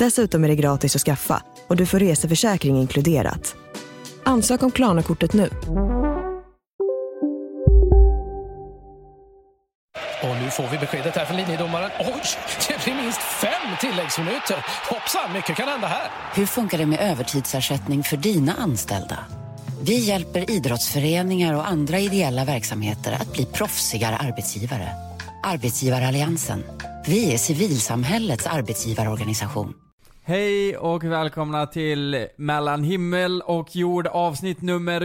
Dessutom är det gratis att skaffa och du får reseförsäkring inkluderat. Ansök om Klarna-kortet nu. Och nu får vi beskedet här från linjedomaren. Oj, det blir minst fem tilläggsminuter. Hoppsan, mycket kan hända här. Hur funkar det med övertidsersättning för dina anställda? Vi hjälper idrottsföreningar och andra ideella verksamheter att bli proffsigare arbetsgivare. Arbetsgivaralliansen. Vi är civilsamhällets arbetsgivarorganisation. Hej och välkomna till Mellan himmel och jord avsnitt nummer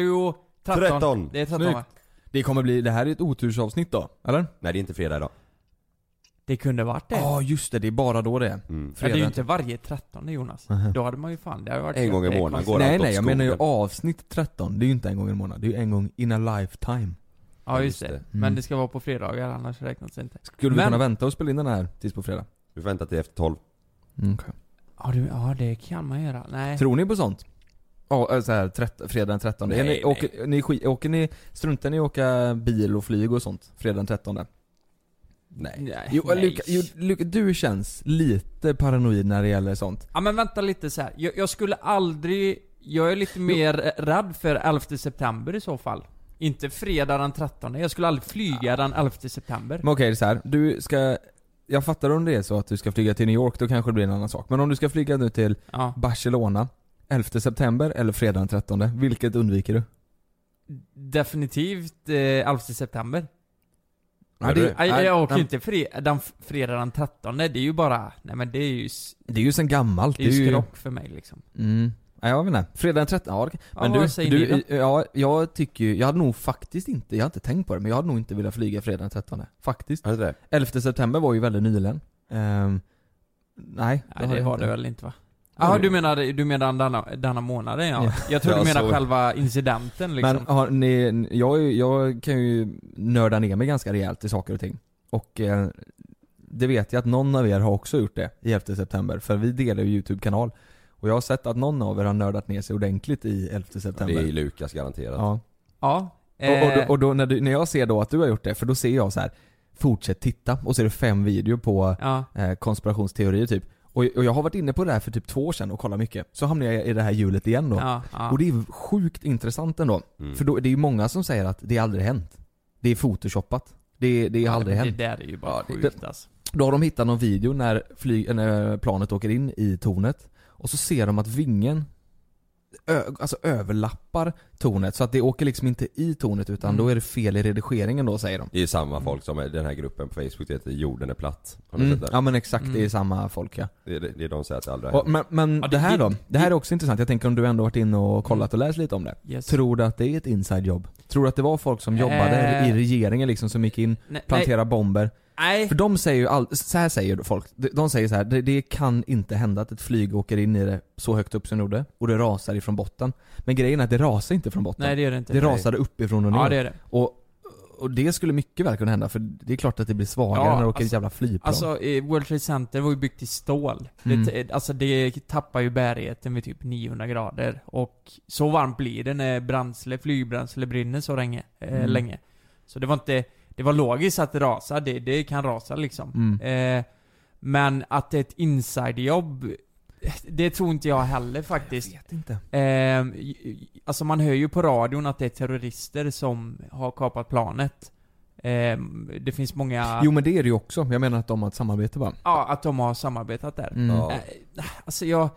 13. 13. Det är 13 Snyggt. va? Det kommer bli, det här är ett otursavsnitt då, eller? Nej det är inte fredag idag. Det kunde varit det. Ja just det, det är bara då det. Mm. Ja, det är ju inte varje 13 Jonas. Då hade man ju fan, det hade varit En gång i månaden går Nej allt åt nej, jag menar ju skogen. avsnitt 13. Det är ju inte en gång i månaden, det är ju en gång in a lifetime. Ja just just det. det. Men Mm. det ska vara på fredagar annars räknas det inte. Skulle vi Men- kunna vänta och spela in den här tills på fredag? Vi får vänta till efter 12. Mm, okej. Ja, du, ja det kan man göra. Nej. Tror ni på sånt? Ja, äh, så här, trett, fredag den 13. Nej, ni, nej. åker, ni, sk- åker ni, struntar ni i åka bil och flyg och sånt? Fredag den 13? Nej. Nej. Jo, nej. Luka, jo, Luka, du känns lite paranoid när det gäller sånt. Ja men vänta lite så här. Jag, jag skulle aldrig... Jag är lite mer rädd för 11 september i så fall. Inte fredag den 13. Jag skulle aldrig flyga den 11 september. Men okej, så här, du ska Jag fattar om det är så att du ska flyga till New York, då kanske det blir en annan sak. Men om du ska flyga nu till Ja. Barcelona 11 september eller fredag den 13, vilket undviker du? Definitivt eh, 11 september. Ja, det, Nej, jag åker ju inte fri, den fredag den 13. Det är ju bara... Nej men det är ju... det är ju sen gammalt. Det är ju skrock för mig liksom. Mm. Ja, jag vet inte. Fredag den 13, ja, det- Ja, men du, säger du då? ja, jag tycker ju, jag hade nog faktiskt inte, jag har inte tänkt på det, men jag hade nog inte velat flyga fredag den 13 Faktiskt. Har du det? 11 september var ju väldigt nyligen. Ehm, nej, Nej det jag var inte. det väl inte va? Jaha du menar, du menar denna, denna månaden ja. Ja. Jag tror Ja, du menar så. själva incidenten liksom. Men har ni, jag, jag kan ju nörda ner mig ganska rejält i saker och ting. Och eh, det vet jag att någon av er har också gjort det i 11 september, för vi delar ju YouTube-kanal. Och jag har sett att någon av er har nördat ner sig ordentligt i 11 Det september. är Lukas garanterat. Ja. Ja. Och, och, eh, då, och då, när, du, när jag ser då att du har gjort det, för då ser jag så här Fortsätt titta, och så är det fem videor på Ja. eh, konspirationsteorier typ. Och, och jag har varit inne på det här för typ två år sedan och kollat mycket. Så hamnar jag i det här hjulet igen då. Ja, ja. Och det är sjukt intressant ändå. Mm. För då, det är ju många som säger att det aldrig hänt. Det är photoshoppat. Det, det har Ja, aldrig men hänt. Det där är ju bara Ja, det- sjukt alltså. Då har de hittat någon video när, flyg, när planet åker in i tornet. Och så ser de att vingen ö, alltså överlappar tornet. Så att det åker liksom inte i tornet utan Mm. då är det fel i redigeringen då säger de. Det är samma folk som är den här gruppen på Facebook, det heter jorden är platt. Har ni Mm. sett det? Ja men exakt, det är Mm. samma folk ja. Det, det, det är de som säger att det aldrig har Och, men men Ja, det, det- här då? det- här är också intressant. Jag tänker om du ändå varit inne och kollat och läst lite om det. Yes. Tror du att det är ett inside jobb? Tror du att det var folk som jobbade Eh. i regeringen liksom som gick in, Nej, planterade bomber? Nej. För de säger ju all, så här säger folk, de, de säger så här, det, det kan inte hända att ett flyg åker in i det så högt upp som det gjorde, och det rasar ifrån botten. Men grejen är att det rasar inte från botten. Nej det gör det inte. det rasade uppifrån och ner. Ja det är det. Och, och det skulle mycket väl kunna hända, för det är klart att det blir svagare Ja, när det åker ett alltså- jävla flygplan. Alltså, eh, World Trade Center var ju byggt i stål. Mm. Det, alltså det tappar ju bärigheten vid typ 900 grader. Och så varmt blir det när bränsle, flygbränsle brinner så länge. Eh, Mm. länge. Så det var inte, det var logiskt att det rasar, det, det kan rasa liksom. Mm. Eh, men att det är ett insiderjobb, det tror inte jag heller faktiskt. Jag vet inte. Eh, alltså man hör ju på radion att det är terrorister som har kapat planet. Eh, det finns många... Jo men det är det ju också, jag menar att de har ett samarbete bara. Ja, att de har samarbetat där. Mm. Ja. Eh, Alltså jag...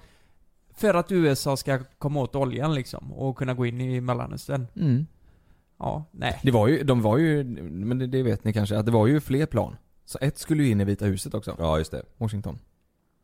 För att USA ska komma åt oljan liksom, och kunna gå in i Mellanöstern. Mm. Ja, nej. Det var ju, de var ju, men det, det vet ni kanske, att det var ju fler plan Så ett skulle ju in i Vita huset också. Ja, just det. Washington.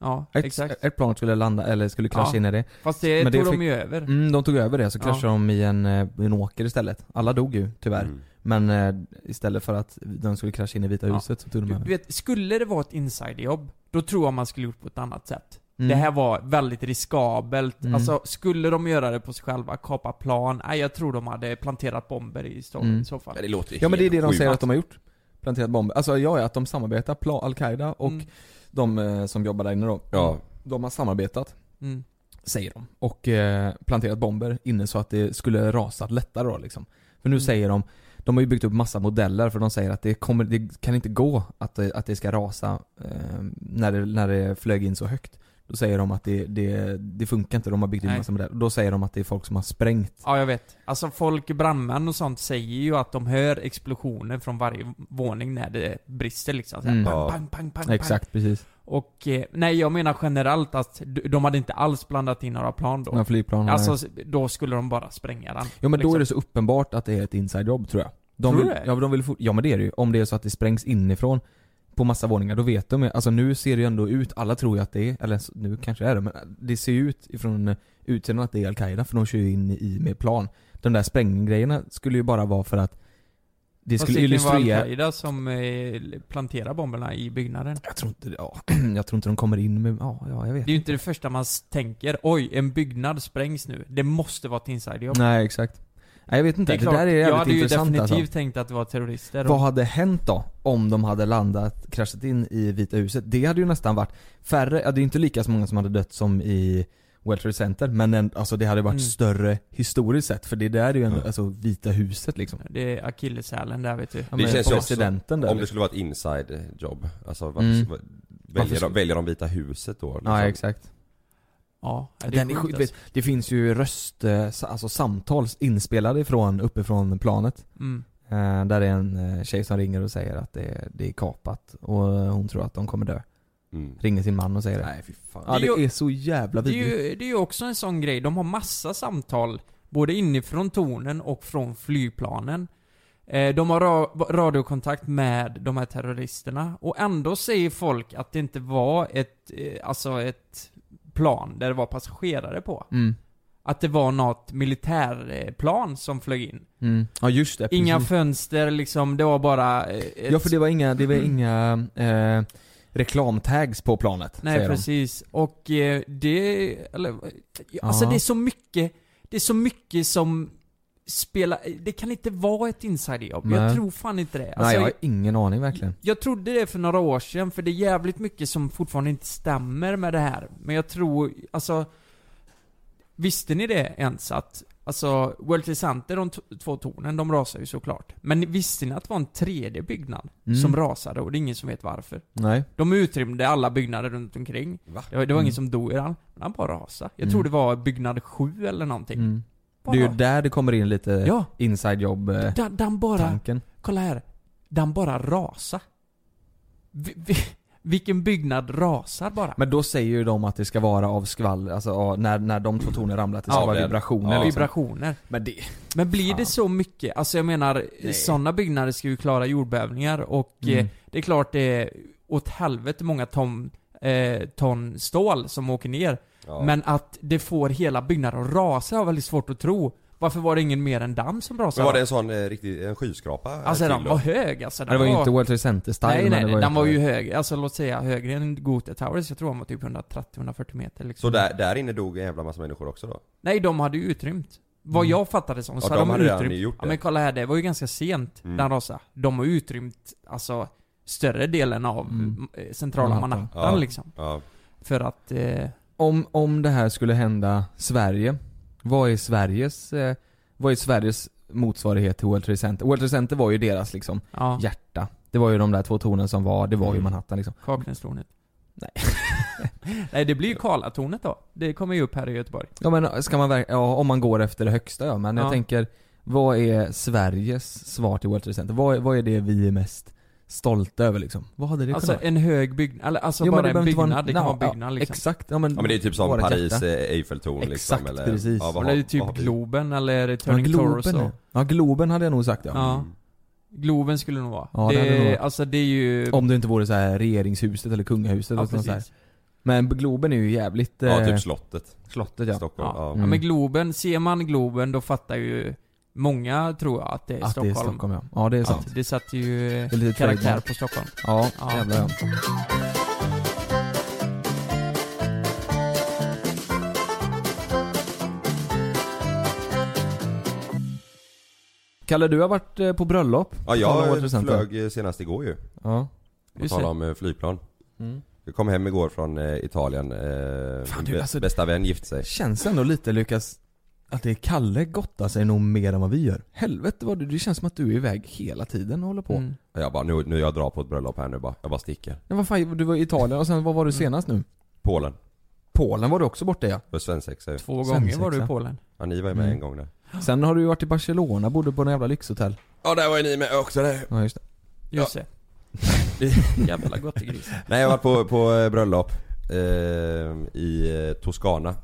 Ja, Ett, exakt. ett plan skulle landa, eller skulle krascha Ja. in i det. Fast det Men tog det de fick- ju över. Mm, de tog över det, så Ja. kraschade de i en, eh, en åker istället. Alla dog ju, tyvärr. Mm. Men eh, istället för att de skulle krascha in i Vita Ja. huset så tog de Du över. vet, skulle det vara ett insiderjobb, då tror jag man skulle gjort på ett annat sätt. Mm. Det här var väldigt riskabelt. Mm. Alltså, skulle de göra det på sig själva, kapa plan, nej jag tror de hade planterat bomber i Stockholm Mm. i så fall. Ja, det låter ju Ja men det är det de säger att de har gjort. Planterat bomber. Alltså ja, ja, att de samarbetar, Al-Qaida och Mm. De eh, som jobbar där inne då. Ja. De har samarbetat, Mm. säger de. Och eh, planterat bomber inne så att det skulle rasa lättare då liksom. För nu Mm. säger de, de har ju byggt upp massa modeller för de säger att det kommer, det kan inte gå att det, att det ska rasa eh, när, det, när det flög in så högt. Då säger de att det, det, det funkar inte, de har byggt in massa modeller. Då säger de att det är folk som har sprängt. Ja, jag vet. Alltså folk, brandmän och sånt säger ju att de hör explosioner från varje våning när det brister liksom. Så här, Mm. pang, pang, pang, pang, pang. Exakt, precis. Och, eh, nej jag menar generellt att de hade inte alls blandat in några plan då. Några flygplan. Alltså, nej. då skulle de bara spränga den. Ja men då liksom. är det så uppenbart att det är ett inside-jobb tror jag. De Tror vill, du det? ja, men de vill ja men det är det ju. Om det är så att det sprängs inifrån på massa våningar, då vet de. Alltså nu ser det ju ändå ut, alla tror ju att det är, eller nu kanske det är det, men det ser ju ut ifrån eh, utsidan att det är Al-Qaida för de kör ju in i med plan. De där spränggrejerna skulle ju bara vara för att det Fast skulle det kan vara illustrera... Al-Qaida som eh, planterar bomberna i byggnaden. Jag tror inte, ja, jag tror inte de kommer in med, ja, ja jag vet. Det är ju inte det första man tänker. Oj, en byggnad sprängs nu. Det måste vara ett insiderjobb. Nej exakt. Nej jag vet inte, Det det, är klart, där är jag jävligt hade ju intressant definitivt alltså. tänkt att det var terrorister. Vad hade hänt då? Om de hade landat, kraschat in i Vita huset? Det hade ju nästan varit färre, ja det är inte lika så många som hade dött som i World Trade Center men en, alltså det hade varit Mm. större historiskt sett för det där är ju ändå, Mm. alltså Vita huset liksom. Det är akilleshälen där vet du. Det men känns ju också, där om det liksom. skulle vara ett inside-jobb, alltså vad, Mm. vad, Varför väljer, de, väljer de Vita huset då? Liksom? Ja exakt. Ja, det är Den är sjukt alltså. det finns ju röst, eh, alltså samtal inspelade ifrån, uppifrån planet. Mm. Eh, där är en eh, tjej som ringer och säger att det, det är kapat och hon tror att de kommer dö. Mm. Ringer sin man och säger det. Nej fy fan. Ja Det är det ju- är så jävla Det är, vidrigt. det är ju också en sån grej, de har massa samtal, både inifrån tornen och från flygplanen. De har ra- radiokontakt med de här terroristerna, och ändå säger folk att det inte var ett, alltså ett plan där det var passagerare på. Mm. Att det var något militärplan som flög in. Mm. Ja just det, Inga precis. fönster liksom, det var bara eh, ett... Ja för det var inga, det var inga eh, reklamtags på planet, Nej säger de. precis, och eh, det, eller, alltså Ja. det är så mycket, det är så mycket som spelar, det kan inte vara ett insiderjobb. Jag tror fan inte det. Alltså, Nej jag har ingen aning verkligen. jag trodde det för några år sedan, för det är jävligt mycket som fortfarande inte stämmer med det här. Men jag tror, alltså, visste ni det ens att, alltså, World Trade Center, de två tornen, de rasar ju såklart. Men visste ni att det var en tredje byggnad Mm. som rasade och det är ingen som vet varför? Nej. De utrymde alla byggnader runt omkring. Va? Det var, det var Mm. ingen som dog i den, men han bara rasade. Jag Mm. tror det var byggnad 7 eller någonting. Bara, Det är ju där det kommer in lite Ja, inside job eh, den, den bara, tanken. kolla här. Den bara rasa. Vi, vi, vilken byggnad rasar bara? Men då säger ju de att det ska vara av skvaller, alltså när, när de två tornen ramlar att det ska Ja, vara vibrationer ja. liksom. Vibrationer. Men det, Men blir det så mycket? Alltså jag menar, sådana byggnader ska ju klara jordbävningar och Mm. eh, det är klart det är åt helvete många ton, eh, ton stål som åker ner. Ja. Men att det får hela byggnaden att rasa har jag väldigt svårt att tro. Varför var det ingen mer än damm som rasade? Men var det en sån eh, riktig, en skyskrapa? Alltså den var hög alltså. Den det var ju inte World Trade Center style Nej nej, nej var den var ju hög. Alltså låt säga högre än Gotha Towers. Jag tror den var typ 130-140 meter liksom. Så där, där inne dog en jävla massa människor också då? Nej, de hade ju utrymt. Vad Mm. jag fattade som, så Ja, de de, hade utrymt. gjort Ja det. men kolla här, det var ju ganska sent, Mm. den rasade. De har utrymt, alltså, större delen av Mm. eh, centrala Manhattan. Manhattan Ja. liksom. Ja. För att, eh, Om, om det här skulle hända Sverige, vad är Sveriges, eh, vad är Sveriges motsvarighet till World Trade Center? World Trade Center var ju deras liksom ja, hjärta. Det var ju de där två tornen som var, det var ju Mm. Manhattan liksom. Kaknästornet. Nej. Nej, det blir ju Karlatornet då. Det kommer ju upp här i Göteborg. Ja men ska man verk- ja om man går efter det högsta ja, men jag Ja. tänker Vad är Sveriges svar till World Trade Center? Vad, är- vad är det vi är mest stolta över liksom? Vad hade det Alltså kunnat en hög byggnad, alltså Jo, men bara en byggnad, det kan vara ja, byggnad liksom. Exakt, ja men Ja men det är typ som Paris hjärta. eh, Eiffeltorn liksom Exakt, eller, precis. Ja, Eller typ vad har vi? Globen eller Ja, Turning Globen Torso. ja. ja, Globen hade jag nog sagt ja. Ja. Mm. Globen skulle det nog vara. Ja, det hade det nog det, alltså det är ju... Om det inte vore så här regeringshuset eller kungahuset ja, eller. Men Globen är ju jävligt... Ja, eh, typ slottet. Slottet ja. Stockholm. Ja. Ja. Mm. ja men Globen, ser man Globen då fattar ju många tror jag att det är Att det är Stockholm. Stockholm ja. Ja det är sant. Att det sätter ju lite karaktär trademark. på Stockholm. Ja, Ja. jävlar ja. Kalle, du har varit eh, på bröllop? Ja, jag flög senast igår ju. Ja. På tal det. om eh, flygplan. Mm. Jag kom hem igår från eh, Italien. Fan, du, alltså- bästa vän gifte sig. Känns ändå lite Lukas, att det är Kalle gottar sig nog mer än vad vi gör. Helvete vad du, det känns som att du är iväg hela tiden och håller på. Mm. Jag bara, nu, nu jag drar på ett bröllop här nu bara. Jag bara sticker. Men vad fan, du var i Italien och sen vad var du Mm. senast nu? Polen. Polen var du också borta ja. För svensexa ju. Två gånger var du i Svensexa. Polen. Ja, ni var ju med Mm. en gång där. Sen har du ju varit i Barcelona, bodde på en jävla lyxhotell. Ja, där var ju ni med också där. Ja just det. Just det. Jävla gottegris. Nej, jag varit på, på eh, bröllop eh, i eh, Toscana.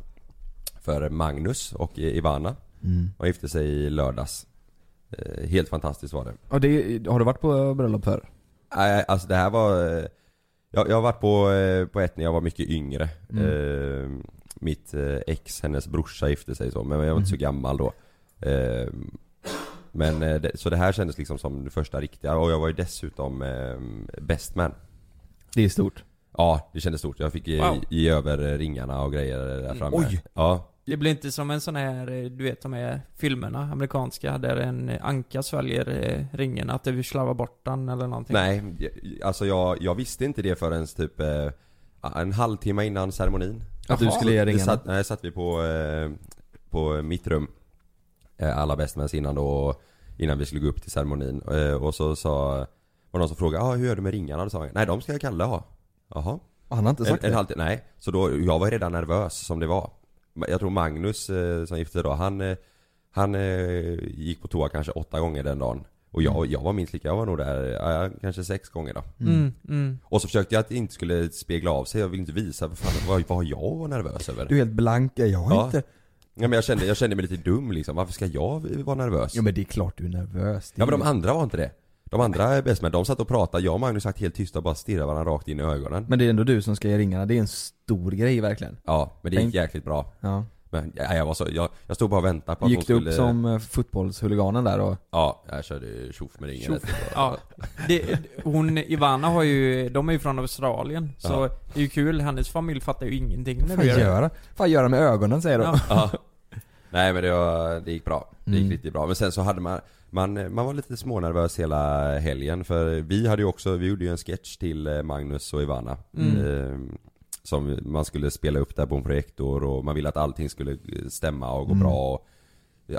För Magnus och Ivana. Mm. De gifte sig i lördags. Eh, helt fantastiskt var det. Ja, det, har du varit på bröllop förr? Nej, alltså det här var... eh, Jag, jag har varit på, eh, på ett när jag var mycket yngre. Mm. Mitt ex, hennes brorsa gifte sig så, men jag var inte så Mhm. gammal då. Men så det här kändes liksom som det första riktiga och jag var ju dessutom eh, best man. Det är stort. Ja, det kändes stort. Jag fick ge, Wow. ge över eh, ringarna och grejer där framme. Oj! Ja. Det blir inte som en sån här, eh, du vet de här filmerna, amerikanska, där en anka sväljer eh, ringen, att du slarvar bort den eller någonting. Nej, jag- alltså jag, jag visste inte det förrän typ en halvtimme innan ceremonin. Att du skulle ge ringarna? Satt, nej, satt vi på, på mitt rum Alla bästmans innan då Innan vi skulle gå upp till ceremonin Och så sa Var det någon som frågade ah, hur gör du med ringarna? Då sa han, nej de ska jag Kalle ha Jaha Han har inte en, sagt en det? halvtimme, nej Så då, jag var redan nervös som det var Jag tror Magnus eh, som gifte sig då, han eh, Han eh, gick på toa kanske åtta gånger den dagen Och jag, jag var minst lika, jag var nog där, ja, kanske sex gånger då Mm, mm. Och så försökte jag att det inte skulle spegla av sig, jag ville inte visa vad, fan, vad, vad jag var nervös över Du är helt blank, jag har Ja. inte... Ja men jag kände, jag kände mig lite dum liksom, varför ska jag vara nervös? Jo men det är klart du är nervös. Det Ja men de andra var inte det. De andra är bäst med, de satt och pratade, jag och Magnus satt helt tysta och bara stirrade varandra rakt in i ögonen. Men det är ändå du som ska ge ringarna, det är en stor grej verkligen. Ja, men det gick jäkligt bra. Ja. Men ja, jag var så, jag, jag stod bara och väntade på att Gick du skulle... upp som eh, fotbollshuliganen där och... Ja, jag körde tjoff med ringen. Ja, det, hon, Ivana har ju, de är ju från Australien, så Ja. det är ju kul, hennes familj fattar ju ingenting när fan gör det. göra? Fan göra med ögonen säger de. Ja. Ja. Nej men det, var, det gick bra. Det gick Mm. riktigt bra. Men sen så hade man, man, man var lite smånervös hela helgen för vi hade ju också, vi gjorde ju en sketch till eh, Magnus och Ivana. Mm. Eh, som man skulle spela upp där på en projektor och man ville att allting skulle stämma och gå Mm. bra och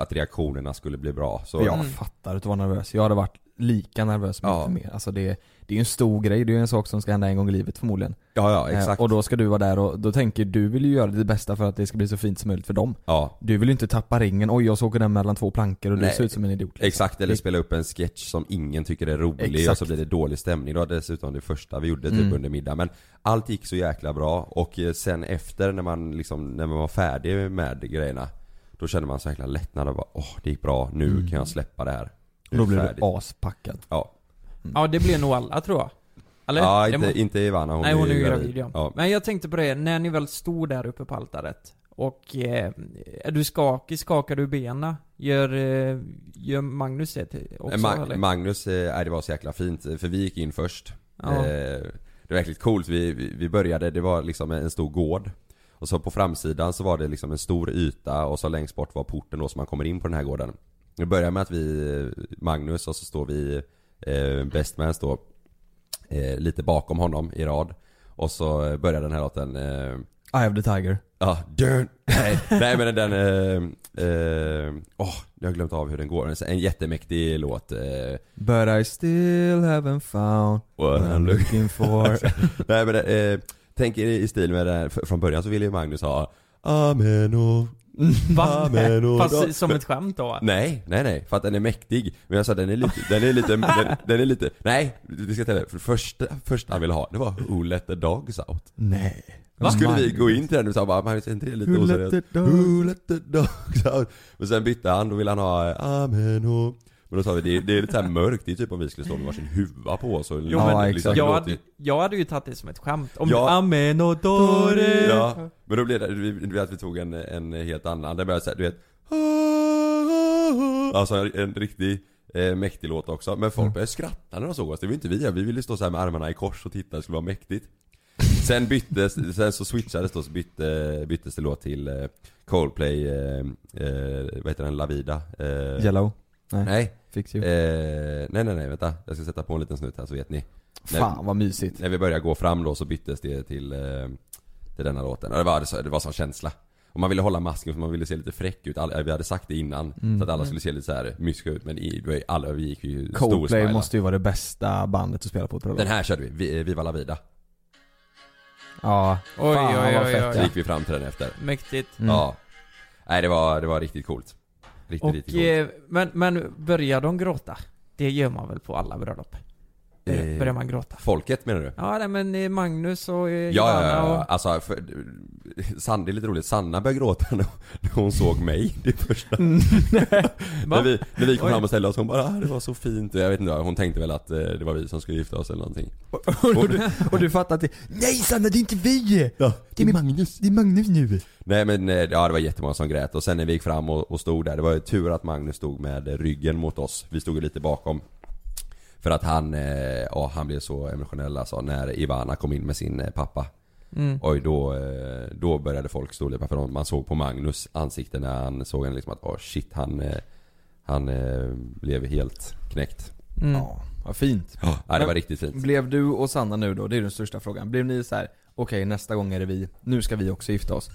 att reaktionerna skulle bli bra. Så, jag Mm. fattar att du var nervös. Jag hade varit lika nervös men Ja. inte mer. Alltså det, det är ju en stor grej, det är ju en sak som ska hända en gång i livet förmodligen. ja, ja Eh, exakt. Och då ska du vara där och då tänker du vill ju göra det bästa för att det ska bli så fint som möjligt för dem. Ja, Du vill ju inte tappa ringen, oj jag såg den mellan två plankor och du Nej. ser ut som en idiot. liksom. exakt. Eller Det- spela upp en sketch som ingen tycker är rolig Exakt. och så blir det dålig stämning. Det var dessutom det första vi gjorde typ Mm. under middag. Men allt gick så jäkla bra och eh, sen efter när man liksom, när man var färdig med grejerna Då kände man så jäkla lättnad och bara åh det gick bra, nu Mm. kan jag släppa det här. Och då blir du aspackad. Ja. Ja, det blir nog alla tror jag. Eller? Ja, Det må- inte, inte Ivana, hon Nej hon är ju gravid ja. ja. Men jag tänkte på det, när ni väl stod där uppe på altaret och eh, är du skakig, skakar du benen? Gör, eh, gör Magnus det också Ma- eller? Magnus, eh, det var så jäkla fint för vi gick in först. Ja. Eh, det var jäkligt coolt, vi, vi, började, det var liksom en stor gård. Och så på framsidan så var det liksom en stor yta och så längst bort var porten då så man kommer in på den här gården. Vi börjar med att vi, eh, Magnus och så står vi, eh, Bestman står eh, lite bakom honom i rad. Och så eh, börjar den här låten eh, Eye of the Tiger. Ja, dun. Nej, nej men den, eh, eh, åh, jag har glömt av hur den går. En jättemäktig låt. Eh, But I still haven't found what I'm looking for. nej men eh, tänk er i stil med den här, från början så ville ju Magnus ha Amen och Va? Fast som ett skämt då? Nej, nej nej, för att den är mäktig. Men jag sa den är lite, den är lite, den, den är lite, nej, vi ska tala för det första, första han ville ha, det var Who let the dogs out. Nej. Då skulle vi gå in till den och sa bara, Magnus är inte det lite oseriöst? Who let the dogs out? Men sen bytte han, då ville han ha Amen och Men då sa vi, det, det är lite så här mörkt, det är typ om vi skulle stå med varsin huva på oss och Jo, Ja, men exakt. jag, låter- hade, jag hade ju tagit det som ett skämt. Om Ja. Amenodore. Ja, men då blev det, vi, du vet att vi tog en, en helt annan, det började såhär, du vet Alltså en, en riktig eh, mäktig låt också, men folk började skratta när de såg oss, det var inte vi, vi ville stå så här med armarna i kors och titta, det skulle vara mäktigt Sen byttes, sen så switchades då, så bytte, byttes det låt till eh, Coldplay, eh, eh, vad heter den, La Vida? Eh, Yellow? Nej. Nej, you. eh, nej nej nej vänta, jag ska sätta på en liten snut här så vet ni Fan vad mysigt. när vi började gå fram då så byttes det till, eh, till denna låten. Och det var, så- det var sån känsla. Och man ville hålla masken för man ville se lite fräck ut. Alla, vi hade sagt det innan. Mm. Så att alla skulle se lite så här myska ut. Men i, alla, vi gick ju Coldplay måste ju vara det bästa bandet att spela på ett bröllop. Den här körde vi, vi Viva La Vida. Ja, Oj, fan oj, vad oj, fett oj. Så ja. gick vi fram till den efter. Mäktigt. Mm. Ja. Nej det var, det var riktigt coolt. Riktigt Och, coolt. eh, men, men börjar de gråta? Det gör man väl på alla bröllop? Börjar, Eh, börjar man gråta? Folket menar du? Ja, nej, men eh, Magnus och eh, Ja, Johanna ja, och... alltså för, Sanna, det är lite roligt, Sanna började gråta när när hon såg mig. Det första. När, vi, när vi kom Oj. fram och ställde oss, hon bara ah, det var så fint. Och jag vet inte, hon tänkte väl att eh, det var vi som skulle gifta oss eller någonting. Och, du, och du fattar att det, Nej Sanna det är inte vi! Ja, Det är Magnus, det är Magnus nu. Nej men eh, ja det var jättemånga som grät. Och sen när vi gick fram och, och stod där, det var ju tur att Magnus stod med eh, ryggen mot oss, vi stod ju lite bakom För att han, eh, ja han blev så emotionell alltså när Ivana kom in med sin eh, pappa Mm. Oj då, eh, då började folk storlepa för man såg på Magnus ansikte när han såg en liksom att åh shit han Han eh, blev helt knäckt Mm. Ja, vad fint. Ja, det Men- var riktigt fint Blev du och Sanna nu då, det är den största frågan. Blev ni så här: okej nästa gång är det vi, nu ska vi också gifta oss.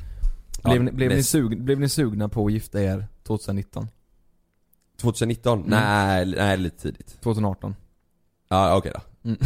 Ja, Blev, ni, blev, ni, sug, blev ni sugna på att gifta er 2019? 2019? Mm. Nej, nej lite tidigt 2018? Ja okej då Mm.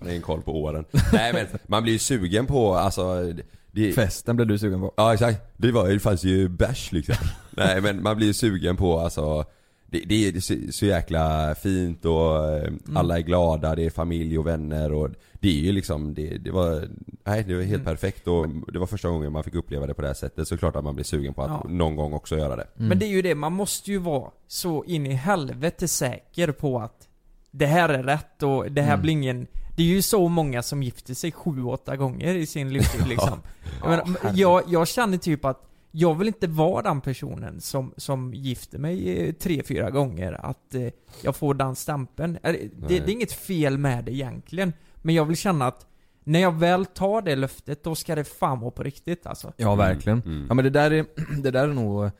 Det är en koll på åren Nej men man blir ju sugen på alltså det, Festen blev du sugen på? Ja exakt, det var det fanns ju bärs liksom Nej men man blir ju sugen på alltså det, det är så, jäkla fint och eh, alla är glada, det är familj och vänner och Det är ju liksom, det, det var, nej det var helt Mm. perfekt och det var första gången man fick uppleva det på det här sättet så klart att man blir sugen på att Ja. någon gång också göra det Mm. Men det är ju det, man måste ju vara så in i helvete säker på att det här är rätt och det här Mm. blir ingen... Det är ju så många som gifter sig sju, åtta gånger i sin livstid liksom. jag, menar, herregud. jag, jag känner typ att jag vill inte vara den personen som, som gifter mig eh, tre, fyra gånger. Att eh, jag får den stämpeln. Det, det, är inget fel med det egentligen. Men jag vill känna att när jag väl tar det löftet, då ska det fan vara på riktigt alltså. Ja verkligen. Mm. Ja men det där är, det där är nog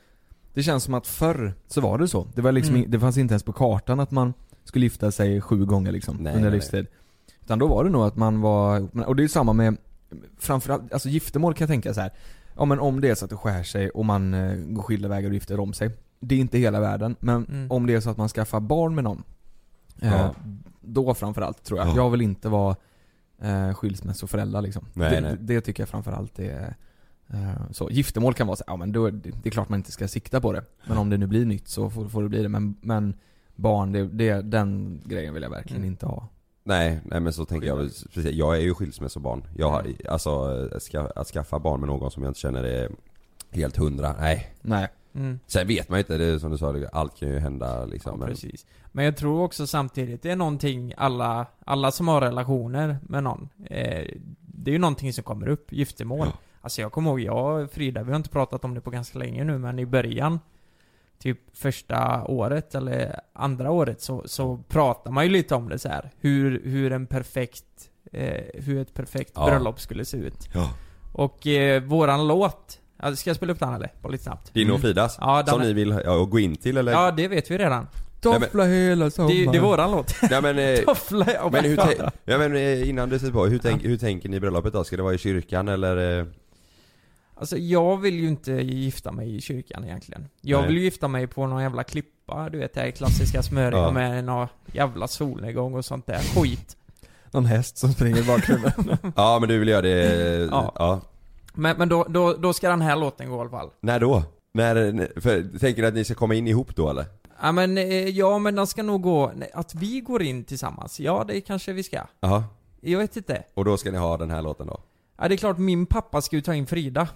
Det känns som att förr så var det så. Det var liksom, Mm. det fanns inte ens på kartan att man skulle gifta sig sju gånger liksom Nej, under livstid. Utan då var det nog att man var, och det är samma med Framförallt, alltså giftermål kan jag tänka så här. Ja men om det är så att det skär sig och man eh, går skilda vägar och gifter om sig. Det är inte hela världen, men Mm. om det är så att man skaffar barn med någon. Eh, Ja. Då framförallt tror jag. Ja. Jag vill inte vara eh, skilsmässoförälder liksom. Nej, det, nej. det, tycker jag framförallt är eh, så. Giftermål kan vara så, ja men då, det, det är klart man inte ska sikta på det. Men om det nu blir nytt så får, får det bli det. Men, men barn, det, det, den grejen vill jag verkligen Mm. inte ha. Nej, nej men så tänker jag väl, precis, jag är ju skilsmässobarn. Jag har, alltså, ska, att skaffa barn med någon som jag inte känner är helt hundra, nej. Nej. Mm. Sen vet man ju inte, det är som du sa, allt kan ju hända liksom. Ja, men, precis. Men jag tror också samtidigt, det är någonting alla, alla som har relationer med någon, eh, det är ju någonting som kommer upp, giftermål. Ja. Alltså jag kommer ihåg, jag och Frida, vi har inte pratat om det på ganska länge nu, men i början, typ första året eller andra året så, så pratar man ju lite om det så här. Hur, hur en perfekt, eh, hur ett perfekt Ja. bröllop skulle se ut. Ja. Och eh, våran låt, alltså, ska jag spela upp den eller? Bara lite snabbt. Din och Fridas? Ja, den som är- ni vill ja, gå in till eller? Ja, det vet vi redan. Nej, men- Toffla hela Det, sommaren. det är våran låt. Nej men, eh, Toffla, ja, men hur, tän- ja, men eh, innan du sätter på, hur, tänk, hur tänker ni i bröllopet då? Ska det vara i kyrkan eller? Alltså jag vill ju inte gifta mig i kyrkan egentligen. Jag Nej. vill ju gifta mig på någon jävla klippa, du vet det här klassiska smöriga Ja. med någon jävla solnedgång och sånt där skit. Någon häst som springer i bakgrunden. Ja men du vill göra det, Ja. ja. Men, men då, då, då ska den här låten gå i alla fall. När då? När, för, tänker ni att ni ska komma in ihop då eller? Ja men, eh, ja men den ska nog gå, att vi går in tillsammans, ja det kanske vi ska. Jaha. Jag vet inte. Och då ska ni ha den här låten då? Ja det är klart min pappa ska ju ta in Frida.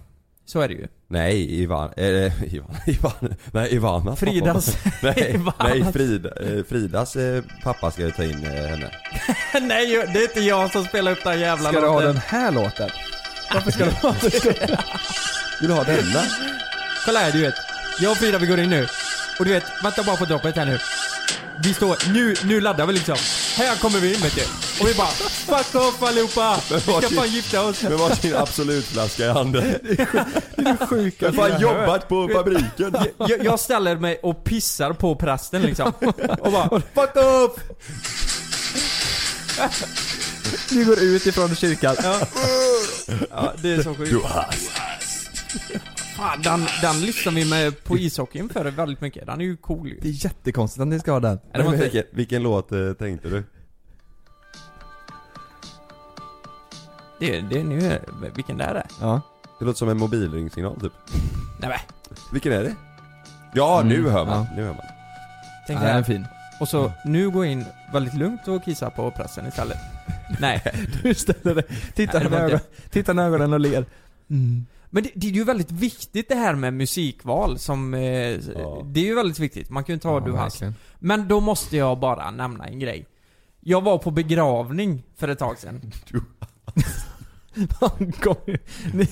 Så är det ju. Nej, Ivan, eh, Ivan, Ivan, nej Ivanas Fridas. pappa. nej, Ivanas. nej Frida, eh, Fridas eh, pappa ska ju ta in eh, henne. Nej, det är inte jag som spelar upp den jävla Ska du ha låten. den här låten? Varför ska du ha den? Vill du ha denna? Kolla här, du vet. Jag och Frida vi går in nu. Och du vet, vänta bara på droppet här nu. Vi står, nu, nu laddar vi liksom. Här kommer vi in vet du. Och vi bara, fuck off allihopa! Vi ska fan gifta oss. Med varsin Absolutflaska i handen. Det är sjuka Jag har fan jobbat på fabriken. Jag, jag ställer mig och pissar på prästen liksom. Och bara, fuck off! Du går ut ifrån kyrkan. Ja, ja det är så sjukt. Du har Fan, den, den lyssnar vi med på ishockeyn för väldigt mycket. Den är ju cool ju. Det är jättekonstigt att ni ska ha den. det inte- vilken, vilken låt eh, tänkte du? Det, det är nu, vilken det är det? Ja. Det låter som en mobilringsignal typ. Nej men, Vilken är det? Ja, nu Mm, hör man. ja. Nu hör man. tänk Ja, det här. fin. Och så, nu går jag in väldigt lugnt och kissar på prästen istället. Nej. Du ställer dig, tittar Nej, det i var inte- ögonen, tittar ögonen och ler. Mm. Men det, det är ju väldigt viktigt det här med musikval som, eh, Ja. det är ju väldigt viktigt. Man kan ju inte ha Ja, du hast. verkligen. Men då måste jag bara nämna en grej. Jag var på begravning för ett tag sedan. Han kommer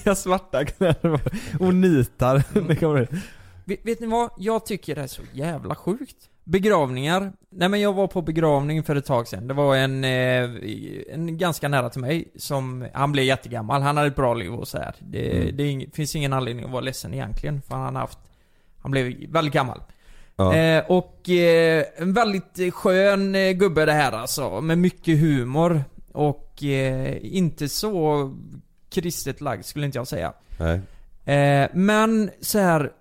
har svarta kläder och nitar. Det kommer Vet, vet ni vad? Jag tycker det är så jävla sjukt. Begravningar. Nej men jag var på begravning för ett tag sedan. Det var en, eh, en ganska nära till mig som, han blev jättegammal, han hade ett bra liv och så här. Det, Mm. det ing, finns ingen anledning att vara ledsen egentligen, för han har haft, han blev väldigt gammal. Ja. Eh, och eh, en väldigt skön eh, gubbe det här alltså, med mycket humor. Och eh, inte så kristet lagd skulle inte jag säga. Nej. Eh, men så här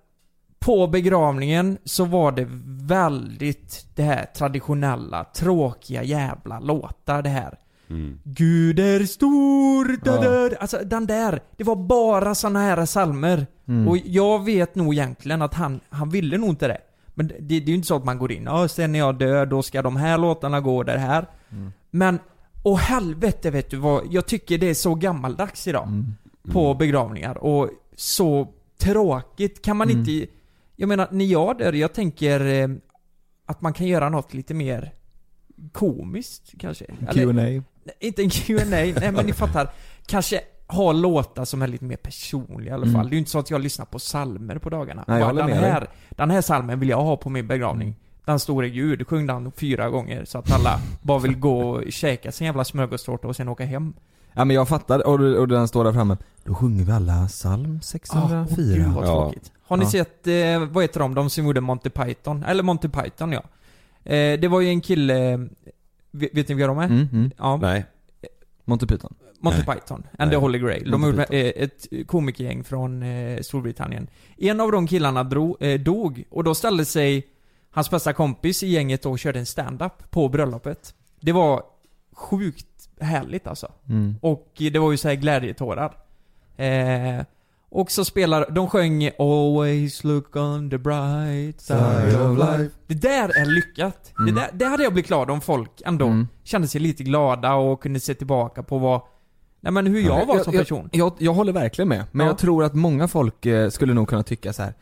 på begravningen så var det väldigt det här traditionella, tråkiga jävla låtar det här. Mm. Gud är stor, da, Ja. da. Alltså den där, det var bara såna här salmer. Mm. Och jag vet nog egentligen att han, han ville nog inte det. Men det, det är ju inte så att man går in, ja sen är jag död, då ska de här låtarna gå det här. Mm. Men, åh helvete vet du vad, jag tycker det är så gammaldags idag. Mm. På begravningar och så tråkigt, kan man Mm. inte... Jag menar, när jag dör, jag tänker eh, att man kan göra något lite mer komiskt kanske. Q&A inte en Q&A, nej men ni fattar. Kanske ha låtar som är lite mer personliga i alla Mm. fall. Det är ju inte så att jag lyssnar på salmer på dagarna. Nej, jag Bara, den, här, den här salmen vill jag ha på min begravning. Den store Gud, sjung den fyra gånger så att alla bara vill gå och käka sin jävla smörgåstårta och sen åka hem. Ja men jag fattar, och, och den står där framme. Då sjunger vi alla psalm Ah, 604. åh, gud vad Ja. tråkigt. Har ni Ja. sett, eh, vad heter de, de som gjorde Monty Python? Eller Monty Python ja. Eh, det var ju en kille, vet, vet ni vilka de är? Mm, mm. Ja. Nej. Monty Python. Monty Nej. Python and the Nej. Holy Grail. De gjorde eh, ett komikergäng från eh, Storbritannien. En av de killarna drog, eh, dog och då ställde sig hans bästa kompis i gänget och körde en stand-up på bröllopet. Det var sjukt härligt alltså. Mm. Och det var ju så här glädjetårar. Eh, och så spelar, de sjöng 'Always look on the bright side of life' Det där är lyckat. Mm. Det, där, det hade jag blivit glad om folk ändå Mm. kände sig lite glada och kunde se tillbaka på vad, nej men hur jag var som person. Jag, jag, jag håller verkligen med, men Ja. jag tror att många folk eh, skulle nog kunna tycka så här.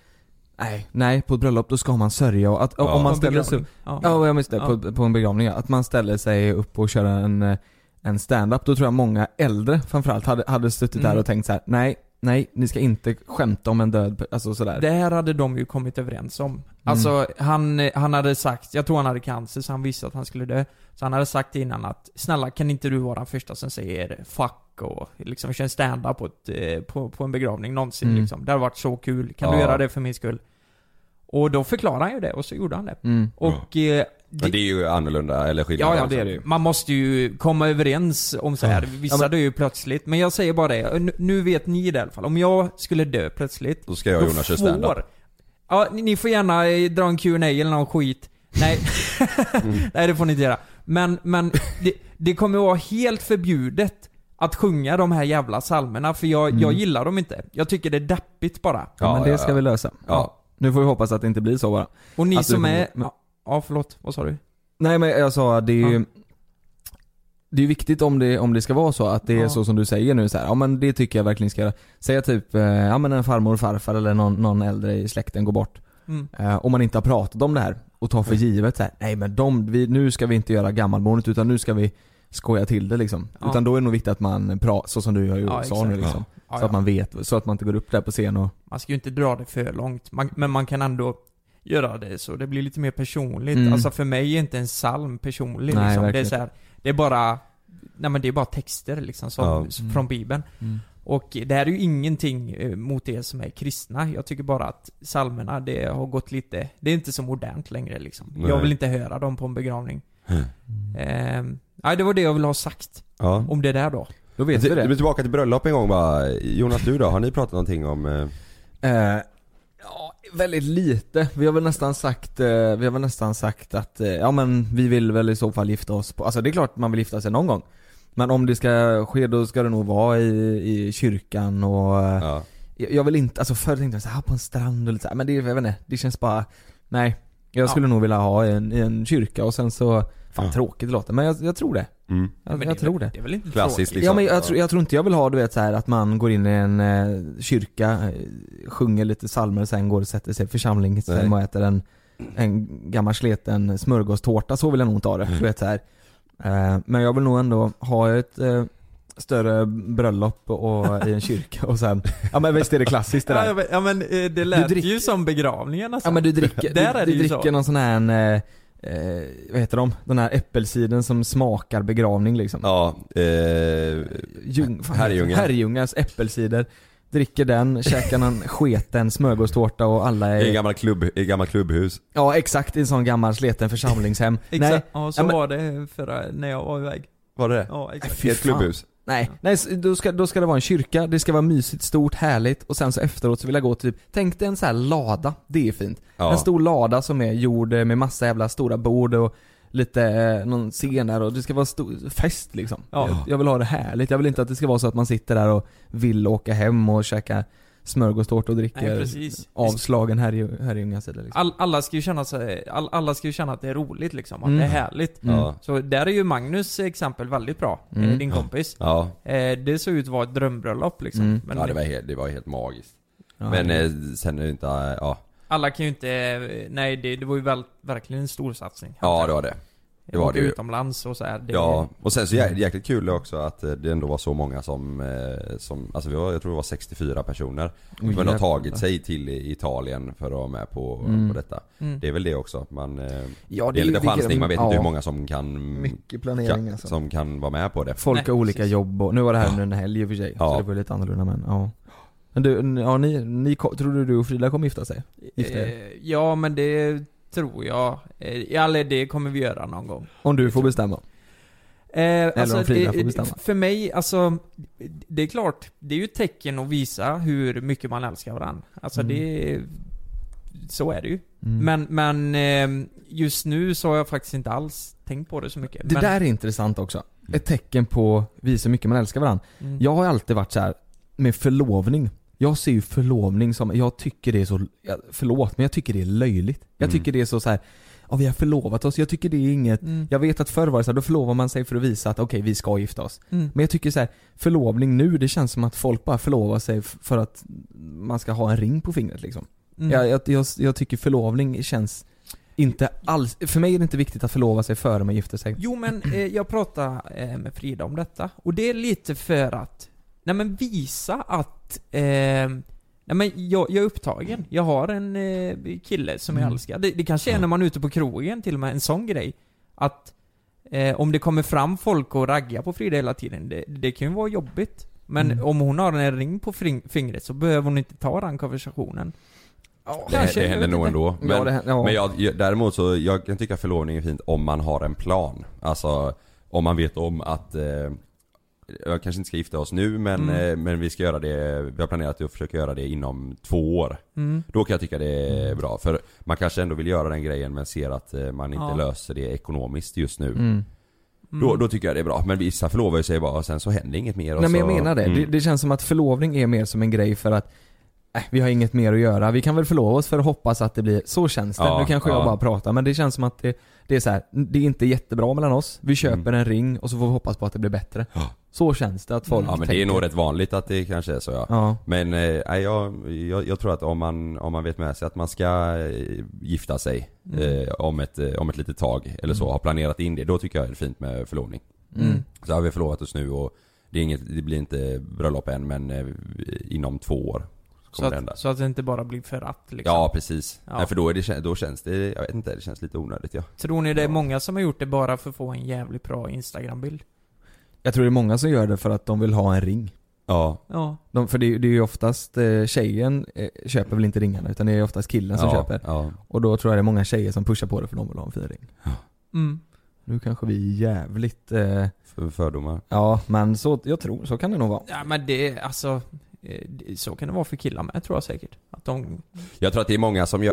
Nej, nej på ett bröllop då ska man sörja och att Ja. om man ställer sig upp, Ja. ja jag minns det, Ja. på, på en begravning ja. att man ställer sig upp och kör en, eh, en stand-up, då tror jag många äldre framförallt hade, hade suttit Mm. där och tänkt så här: nej, nej, ni ska inte skämta om en död, alltså sådär. Det här hade de ju kommit överens Mm. om. Alltså, han, han hade sagt, jag tror han hade cancer så han visste att han skulle dö. Så han hade sagt innan att, snälla kan inte du vara den första som säger 'fuck' och liksom kör en stand-up på, ett, eh, på, på en begravning någonsin Mm. liksom. Det hade varit så kul. Kan du Ja. göra det för min skull? Och då förklarade han ju det och så gjorde han det. Mm. Och... Eh, Men det är ju annorlunda, eller skillnad Ja, ja, alltså. det är det ju. Man måste ju komma överens om så här. Vissa Ja, men- dör ju plötsligt. Men jag säger bara det, nu, nu vet ni det i alla fall. Om jag skulle dö plötsligt. Då ska jag och Jonas köra stand-up. Ja, ni, ni får gärna eh, dra en Q&A eller någon skit. Nej. Nej, det får ni inte göra. Men, men det, det kommer vara helt förbjudet att sjunga de här jävla salmerna för jag, jag gillar dem inte. Jag tycker det är deppigt bara. Ja, Ja, men det ja, ska ja. vi lösa. Ja. Nu får vi hoppas att det inte blir så bara. Och ni Att som är... men- Ja, ja, förlåt. Vad sa du? Nej men jag sa, det är ju... det är viktigt om det, om det ska vara så att det är Ja. så som du säger nu så här, ja men det tycker jag verkligen ska. Säga typ, eh, ja men en farmor, farfar eller någon, någon äldre i släkten går bort. Mm. Eh, om man inte har pratat om det här och tar för givet så här, nej men de, vi, nu ska vi inte göra gammalmålet utan nu ska vi skoja till det liksom. Ja. Utan då är det nog viktigt att man pratar, så som du har ju Ja, sa nu liksom. Ja, så ja. att man vet, så att man inte går upp där på scen och Man ska ju inte dra det för långt, man, men man kan ändå göra det så det blir lite mer personligt. Mm. Alltså för mig är inte en psalm personlig Nej, liksom. Det är så här, det är bara, nej men det är bara texter liksom som, Mm. från bibeln. Mm. Och det här är ju ingenting eh, mot er som är kristna. Jag tycker bara att psalmerna, det har gått lite, det är inte så modernt längre liksom. Nej. Jag vill inte höra dem på en begravning. Mm. Nej, det var det jag ville ha sagt. Ja. Om det där då. då vet vi Du, det. du är tillbaka till bröllop en gång bara. Jonas du då, har ni pratat någonting om... Eh, Eh, ja, väldigt lite. Vi har väl nästan sagt, eh, vi har väl nästan sagt att, eh, ja men vi vill väl i så fall gifta oss på, alltså det är klart man vill gifta sig någon gång. Men om det ska ske då ska det nog vara i, i kyrkan och eh, ja. jag, jag vill inte, alltså förr tänkte jag såhär på en strand och lite så här, men det, jag vet inte, det känns bara, nej. Jag skulle nog vilja ha i en, i en kyrka och sen så, fan Ja. tråkigt det låter men jag, jag tror det. Mm. Jag, Men jag det är tror väl, det. Det är väl inte Klassiskt liksom. Ja men jag, tror, jag tror inte jag vill ha du vet så här att man går in i en eh, kyrka, eh, sjunger lite psalmer sen går och sätter sig i församlingshem och äter en, en gammal sleten smörgåstårta, så vill jag nog inte ha det. Mm. Du vet så här. Eh, men jag vill nog ändå ha ett eh, större bröllop och i en kyrka och sen, ja men visst är det klassiskt det Ja, där? ja, men, ja men eh, det lät drick- ju som begravningen alltså. Ja men du dricker, Där du, är du det ju dricker så. någon sån här, eh, eh, vad heter de? Den här äppelciden som smakar begravning liksom. Ja, eh, Ljung, fan, Herrljunga. Herrljungas äppelcider. Dricker den, käkar någon sketen smörgåstårta och alla i en är... gammal klubb, i gammalt klubbhus. Ja exakt, i en sån gammal sleten församlingshem. Exakt, Nej, ja så Ja, men- var det förra, när jag var iväg. Var det det? Ja, exakt. I ett klubbhus? Nej, nej då ska, då ska det vara en kyrka, det ska vara mysigt, stort, härligt och sen så efteråt så vill jag gå typ, tänk dig en sån här lada, det är fint. Ja. En stor lada som är gjord eh, med massa jävla stora bord och lite, eh, någon scen där och det ska vara stor fest liksom. Ja. Jag, jag vill ha det härligt, jag vill inte att det ska vara så att man sitter där och vill åka hem och käka smörgåstårta och dricker Nej, avslagen Herrljunga liksom. All, alla ska ju känna sig, all, alla ska ju känna att det är roligt liksom, att Mm. det är härligt. Mm. Så där är ju Magnus exempel väldigt bra, eh, Mm. din kompis. Ja. Eh, det såg ut att vara ett drömbröllop liksom. Mm. Men ja, det var helt, det var helt magiskt. Ja, Men det- eh, sen är det inte, ja. alla kan ju inte, nej det, det var ju väl, verkligen en stor satsning. Ja det var det. Det var det ju. utomlands och så här. Det, Ja, och sen så jä- jäkligt kul också att eh, det ändå var så många som, eh, som alltså vi var, jag tror det var 64 personer som ändå tagit sig till Italien för att vara med på, Mm. på detta. Mm. Det är väl det också, man, eh, Ja, det är lite det- chansning, man vet ja. inte hur många som kan, Mycket planering kan alltså. som kan vara med på det. Folk Nej, har olika precis. jobb och, nu var det här Ja. under en helg i och för sig, Ja. så det var lite annorlunda men ja. Men du, ja ni, ni tror du du och Frida kommer gifta sig? Gifta er? ja men det tror jag. Eh, eller det kommer vi göra någon gång. Om du får bestämma? Eh, alltså, om Frida får bestämma. För mig, alltså, det är klart, det är ju ett tecken att visa hur mycket man älskar varandra. Alltså Mm. det, så är det ju. Mm. Men, men eh, just nu så har jag faktiskt inte alls tänkt på det så mycket. Det men, där är intressant också. Ett tecken på visa hur mycket man älskar varandra. Mm. Jag har alltid varit så här med förlovning. Jag ser ju förlovning som, jag tycker det är så, förlåt men jag tycker det är löjligt. Jag Mm. tycker det är så, så här. ja vi har förlovat oss, jag tycker det är inget, Mm. jag vet att förr var det så här, då förlovar man sig för att visa att okej vi ska gifta oss. Mm. Men jag tycker så här, förlovning nu, det känns som att folk bara förlovar sig för att man ska ha en ring på fingret liksom. Mm. Jag, jag, jag, jag tycker förlovning känns inte alls, för mig är det inte viktigt att förlova sig före man gifter sig. Jo men eh, jag pratade eh, med Frida om detta, och det är lite för att, nej men visa att, eh, nej men jag, jag är upptagen. Jag har en eh, kille som jag Mm. älskar. Det, det kanske är när man är ute på krogen till och med, en sån grej. Att eh, om det kommer fram folk och raggar på Frida hela tiden, det, det kan ju vara jobbigt. Men Mm. om hon har en ring på fingret så behöver hon inte ta den konversationen. Det, Kanske, det händer nog ändå. Men, ja, det, ja. men jag, däremot så, jag kan tycka förlovning är fint om man har en plan. Alltså, om man vet om att eh, jag kanske inte ska gifta oss nu men, Mm. eh, men vi ska göra det, vi har planerat att försöka göra det inom två år. Mm. Då kan jag tycka det är bra, för man kanske ändå vill göra den grejen men ser att eh, man inte Ja. löser det ekonomiskt just nu. Mm. Mm. Då, då tycker jag det är bra, men vissa förlovar sig bara och sen så händer inget mer och Nej men så, jag menar det. Mm. det. Det känns som att förlovning är mer som en grej för att äh, vi har inget mer att göra. Vi kan väl förlova oss för att hoppas att det blir, så känns det. Ja, nu kanske jag ja. bara pratar men det känns som att det, det är så här. det är inte jättebra mellan oss. Vi köper en ring och så får vi hoppas på att det blir bättre. Mm. Ja. Så känns det att folk Ja men det tänker. är nog rätt vanligt att det kanske är så ja. Ja. Men eh, jag, jag, jag tror att om man, om man vet med sig att man ska eh, gifta sig Mm. eh, om, ett, eh, om ett litet tag eller så, Mm. har planerat in det, då tycker jag det är fint med förlovning. Mm. Så har vi förlovat oss nu och det, är inget, det blir inte bröllop än men eh, inom två år Så det att, så att det inte bara blir för att liksom. Ja precis. Ja. Nej, för då, är det, då känns det, jag vet inte, det känns lite onödigt ja. Tror ni det är många som har gjort det bara för att få en jävligt bra instagrambild? Jag tror det är många som gör det för att de vill ha en ring. Ja. Ja. De, för det, är- det är ju oftast, eh, tjejen eh, köper väl inte ringarna utan det är oftast killen som ja, köper. Ja. Och då tror jag det är många tjejer som pushar på det för de vill ha en fin ring. Mm. Nu kanske vi är jävligt, eh, För fördomar. ja men så, jag tror, så kan det nog vara. Ja men det, alltså, eh, så kan det vara för killar med tror jag säkert. Att de, Jag tror att det är många som gör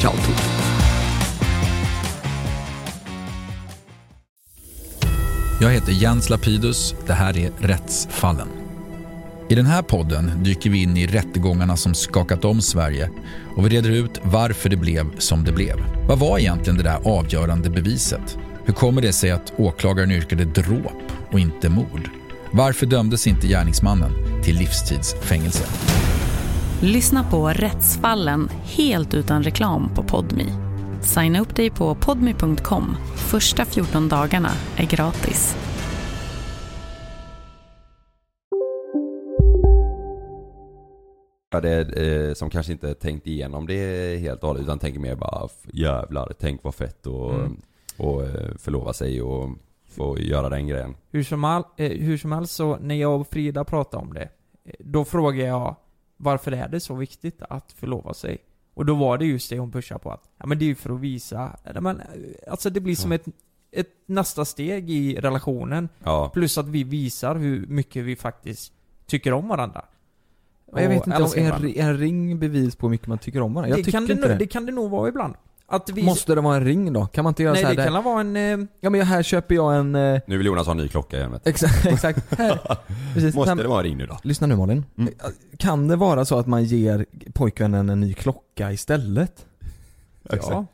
Ciao tutti! Jag heter Jens Lapidus. Det här är Rättsfallen. I den här podden dyker vi in i rättegångarna som skakat om Sverige och vi reder ut varför det blev som det blev. Vad var egentligen det där avgörande beviset? Hur kommer det sig att åklagaren yrkade dråp och inte mord? Varför dömdes inte gärningsmannen till livstidsfängelse? Lyssna på Rättsfallen helt utan reklam på Podmi. Signa upp dig på podmi.com. Första 14 dagarna är gratis. det, eh, som kanske inte tänkt igenom det helt och hållet utan tänker mer bara "F- jävlar, tänk vad fett och, Mm. och eh, förlova sig och få göra den grejen. hur som, all, eh, hur som helst så, när jag och Frida pratade om det, eh, då frågade jag varför är det så viktigt att förlova sig? Och då var det just det hon pushade på att, ja men det är ju för att visa, men, eh, alltså det blir som ett, ett nästa steg i relationen. Ja. Plus att vi visar hur mycket vi faktiskt tycker om varandra. Men jag Och vet inte om en, en ring bevis på hur mycket man tycker om varandra? Jag det, tycker kan det, inte det. det kan det nog vara ibland. Att vi... Måste det vara en ring då? Kan man inte göra Nej så här det där- kan vara en... Eh, Ja men här köper jag en... Eh, Nu vill Jonas ha en ny klocka igen exakt, exakt. Här. Precis. Måste det vara en ring nu då? Lyssna nu Malin. Kan det vara så att man ger pojkvännen en ny klocka istället? ja.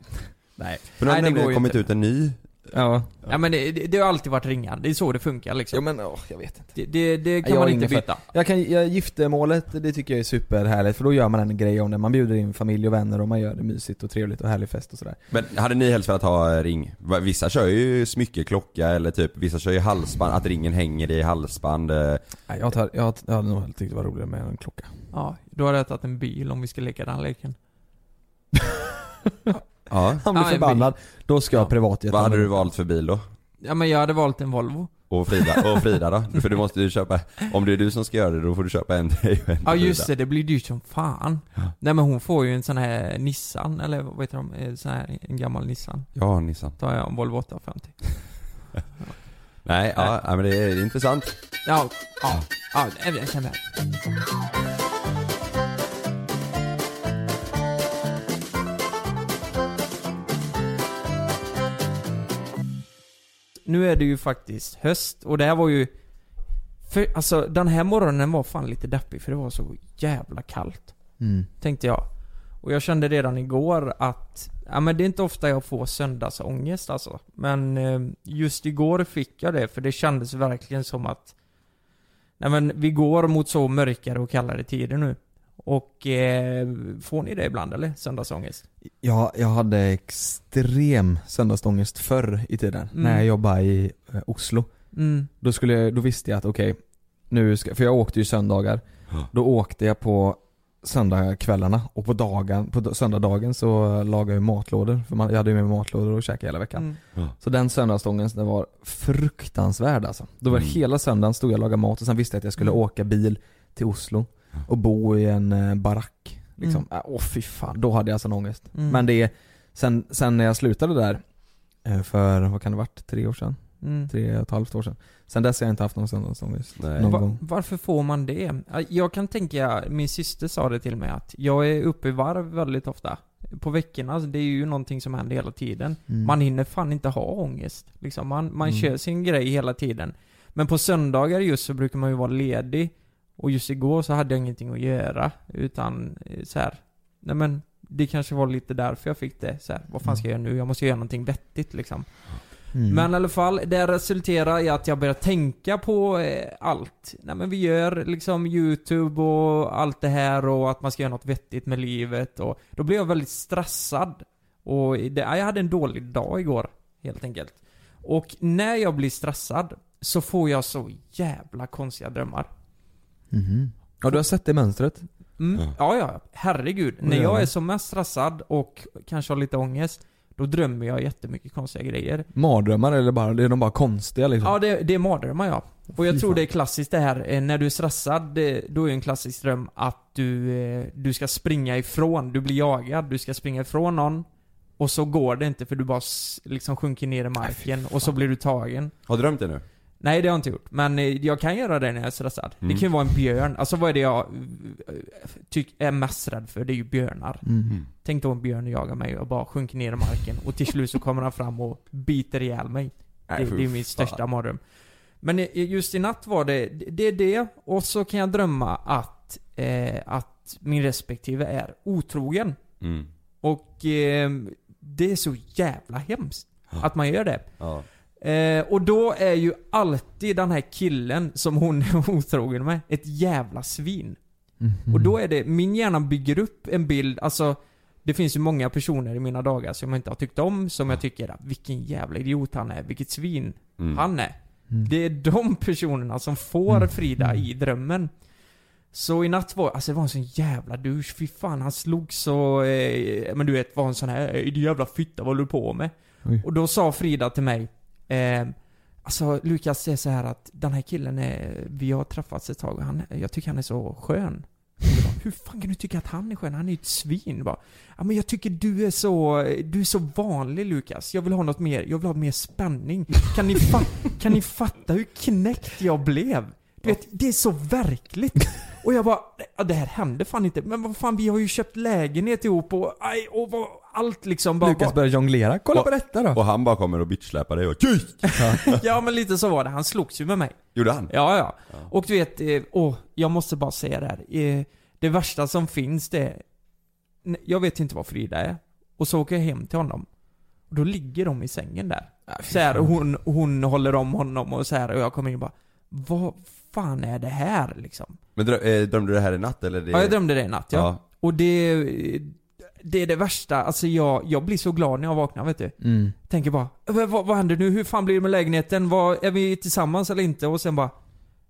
Nej. För nu har Nej, det nämligen kommit inte. ut en ny Ja. Ja men det, det, det har alltid varit ringar, det är så det funkar liksom. Jo men åh, jag vet inte. Det, det, det kan Jag man inte byta. Jag kan, jag, giftermålet, det tycker jag är superhärligt för då gör man en grej om det. Man bjuder in familj och vänner och man gör det mysigt och trevligt och härlig fest och sådär. Men hade ni helst velat ha ring? Vissa kör ju smyckeklocka eller typ, vissa kör ju halsband, att ringen hänger i halsband. eh. Nej, jag, tar, jag, jag hade nog tyckt det var roligare med en klocka. Ja, då hade jag tagit en bil om vi ska leka den leken. Ja. Han blir Ja, förbannad. Då ska jag privatjet. Vad hade du valt för bil då? Ja men jag hade valt en Volvo. Och Frida, och Frida då? För du måste ju köpa, om det är du som ska göra det då får du köpa en till dig och en till Ja just det, Frida. det blir dyrt som fan. Nej men hon får ju en sån här Nissan, eller vad heter de? Eh, Sån här, en gammal Nissan. Ja, Nissan. Tar jag en Volvo 850. Nej, ja, ja, men det är intressant. Ja, ja, ja, jag jag känner Nu är det ju faktiskt höst och det här var ju för, alltså den här morgonen var fan lite deppig för det var så jävla kallt. Mm. Tänkte jag. Och jag kände redan igår att, ja men det är inte ofta jag får söndagsångest alltså. Men eh, just igår fick jag det för det kändes verkligen som att Nej men vi går mot så mörkare och kallare tider nu. Och eh, får ni det ibland eller? Söndagsångest? Jag, jag hade extrem söndagsångest förr i tiden, Mm. när jag jobbade i eh, Oslo. Mm. Då, skulle, jag- då visste jag att okej, nu ska, för jag åkte ju söndagar. Då åkte jag på söndagskvällarna och på dagen, på söndagsdagen så lagade jag matlådor. För man, jag hade ju med mig matlådor och käkade hela veckan. Mm. Ja. Så den söndagsångesten var fruktansvärd alltså. Då var Mm. hela söndagen stod jag och lagade mat och sen visste jag att jag skulle Mm. åka bil till Oslo och bo i en eh, barack. Liksom. Mm. Äh, Åh fy fan, då hade jag sån ångest. Mm. Men det, sen, sen när jag slutade där, eh, för vad kan det varit, tre år sedan? Mm. Tre och ett halvt år sedan. Sen dess har jag inte haft någon söndagsångest. Nej. Någon Va- gång. varför får man det? Jag kan tänka, min syster sa det till mig att jag är uppe i varv väldigt ofta. På veckorna, det är ju någonting som händer hela tiden. Mm. Man hinner fan inte ha ångest. Liksom. Man, man Mm. kör sin grej hela tiden. Men på söndagar just så brukar man ju vara ledig. Och just igår så hade jag ingenting att göra. Utan eh, så här. nej men det kanske var lite därför jag fick det. Så här, vad fan ska jag göra nu? Jag måste göra någonting vettigt liksom. Mm. Men i alla fall, det resulterar i att jag börjar tänka på eh, allt. Nej men vi gör liksom YouTube och allt det här och att man ska göra något vettigt med livet och då blev jag väldigt stressad. Och det, ja, jag hade en dålig dag igår, helt enkelt. Och när jag blir stressad så får jag så jävla konstiga drömmar. Mhm. Ja du har sett det mönstret? Mm, Ja. ja, ja. Herregud. När jag är som mest stressad och kanske har lite ångest, då drömmer jag jättemycket konstiga grejer. Mardrömmar eller bara, är de bara konstiga liksom? Ja, det, det är mardrömmar ja. Och jag Fy tror fan. det är klassiskt det här, eh, när du är stressad, det, då är en klassisk dröm att du, eh, du ska springa ifrån, du blir jagad, du ska springa ifrån någon. Och så går det inte för du bara liksom sjunker ner i marken och så blir du tagen. Har du drömt det nu? Nej det har jag inte gjort, men eh, jag kan göra det när jag är stressad. Mm. Det kan ju vara en björn, alltså vad är det jag eh, tyck, är mest rädd för? Det är ju björnar. Mm. Tänk då en björn jagar mig och bara sjunker ner i marken och till slut så kommer han fram och biter ihjäl mig. Nej, Det, det är min största mardröm. Men eh, just i natt var det, det är det, och så kan jag drömma att, eh, att min respektive är otrogen. Mm. Och eh, det är så jävla hemskt att man gör det. Ja. Eh, och då är ju alltid den här killen som hon är otrogen med ett jävla svin. Mhm. Och då är det, min hjärna bygger upp en bild, alltså det finns ju många personer i mina dagar som jag inte har tyckt om, som jag tycker att vilken jävla idiot han är, vilket svin Mm. han är. Mm. Det är de personerna som får Frida i drömmen. Så i natt var, alltså det var en sån jävla douche, fy fan han slog så, eh, men du vet var en sån här, "Ey, du jävla fitta vad håller du på med? Oj. Och då sa Frida till mig, eh, alltså Lukas säger är så här att den här killen är, vi har träffats ett tag och han, jag tycker han är så skön. Bara, Hur fan kan du tycka att han är skön? Han är ju ett svin. Bara, ja men jag tycker du är så, du är så vanlig Lukas. Jag vill ha något mer, jag vill ha mer spänning. Kan ni, fa- kan ni fatta hur knäckt jag blev? Du vet, det är så verkligt. Och jag bara, ja, det här hände fan inte. Men vad fan, vi har ju köpt lägenhet ihop och, aj, och vad, allt liksom bara... Lukas börjar jonglera, kolla Och- på detta då! Och han bara kommer och bitchsläpar dig och ja men lite så var det. Han slogs ju med mig. Gjorde han? Ja, ja. Och du vet, eh, åh, jag måste bara säga det här. Eh, det värsta som finns det är, jag vet inte vad Frida är. Och så åker jag hem till honom. Och då ligger de i sängen där. Så här, och hon, hon håller om honom och så här och jag kommer in och bara, vad fan är det här liksom? Men eh, drömde du det här i natt eller? Det... Ja, jag drömde det i natt ja. Ja. Och det, det är det värsta, alltså jag, jag blir så glad när jag vaknar vet du. Mm. Tänker bara, "Vad- vad, händer nu? Hur fan blir det med lägenheten? Vad, är vi tillsammans eller inte? Och sen bara,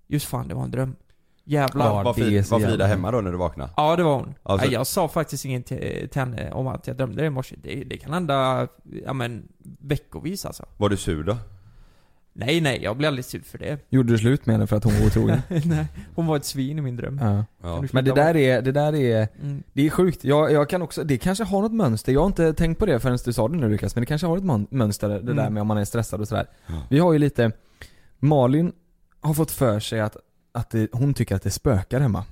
just fan det var en dröm. Jävlar. Ja, var, Frida, var Frida hemma då när du vaknade? Ja, det var hon. Alltså- jag sa faktiskt inget till, till henne om att jag drömde det i morse. Det, det kan hända, ja men, veckovis alltså. Var du sur då? Nej, nej, jag blir aldrig sur för det. Gjorde du slut med henne för att hon var otrogen? nej, hon var ett svin i min dröm. ja. Ja. Men det där är, det där är, Mm. det är sjukt. Jag, jag kan också, det kanske har något mönster. Jag har inte tänkt på det förrän du sa det nu Lukas, men det kanske har ett mönster det där Mm. med om man är stressad och sådär. Ja. Vi har ju lite, Malin har fått för sig att, att det, hon tycker att det spökar hemma.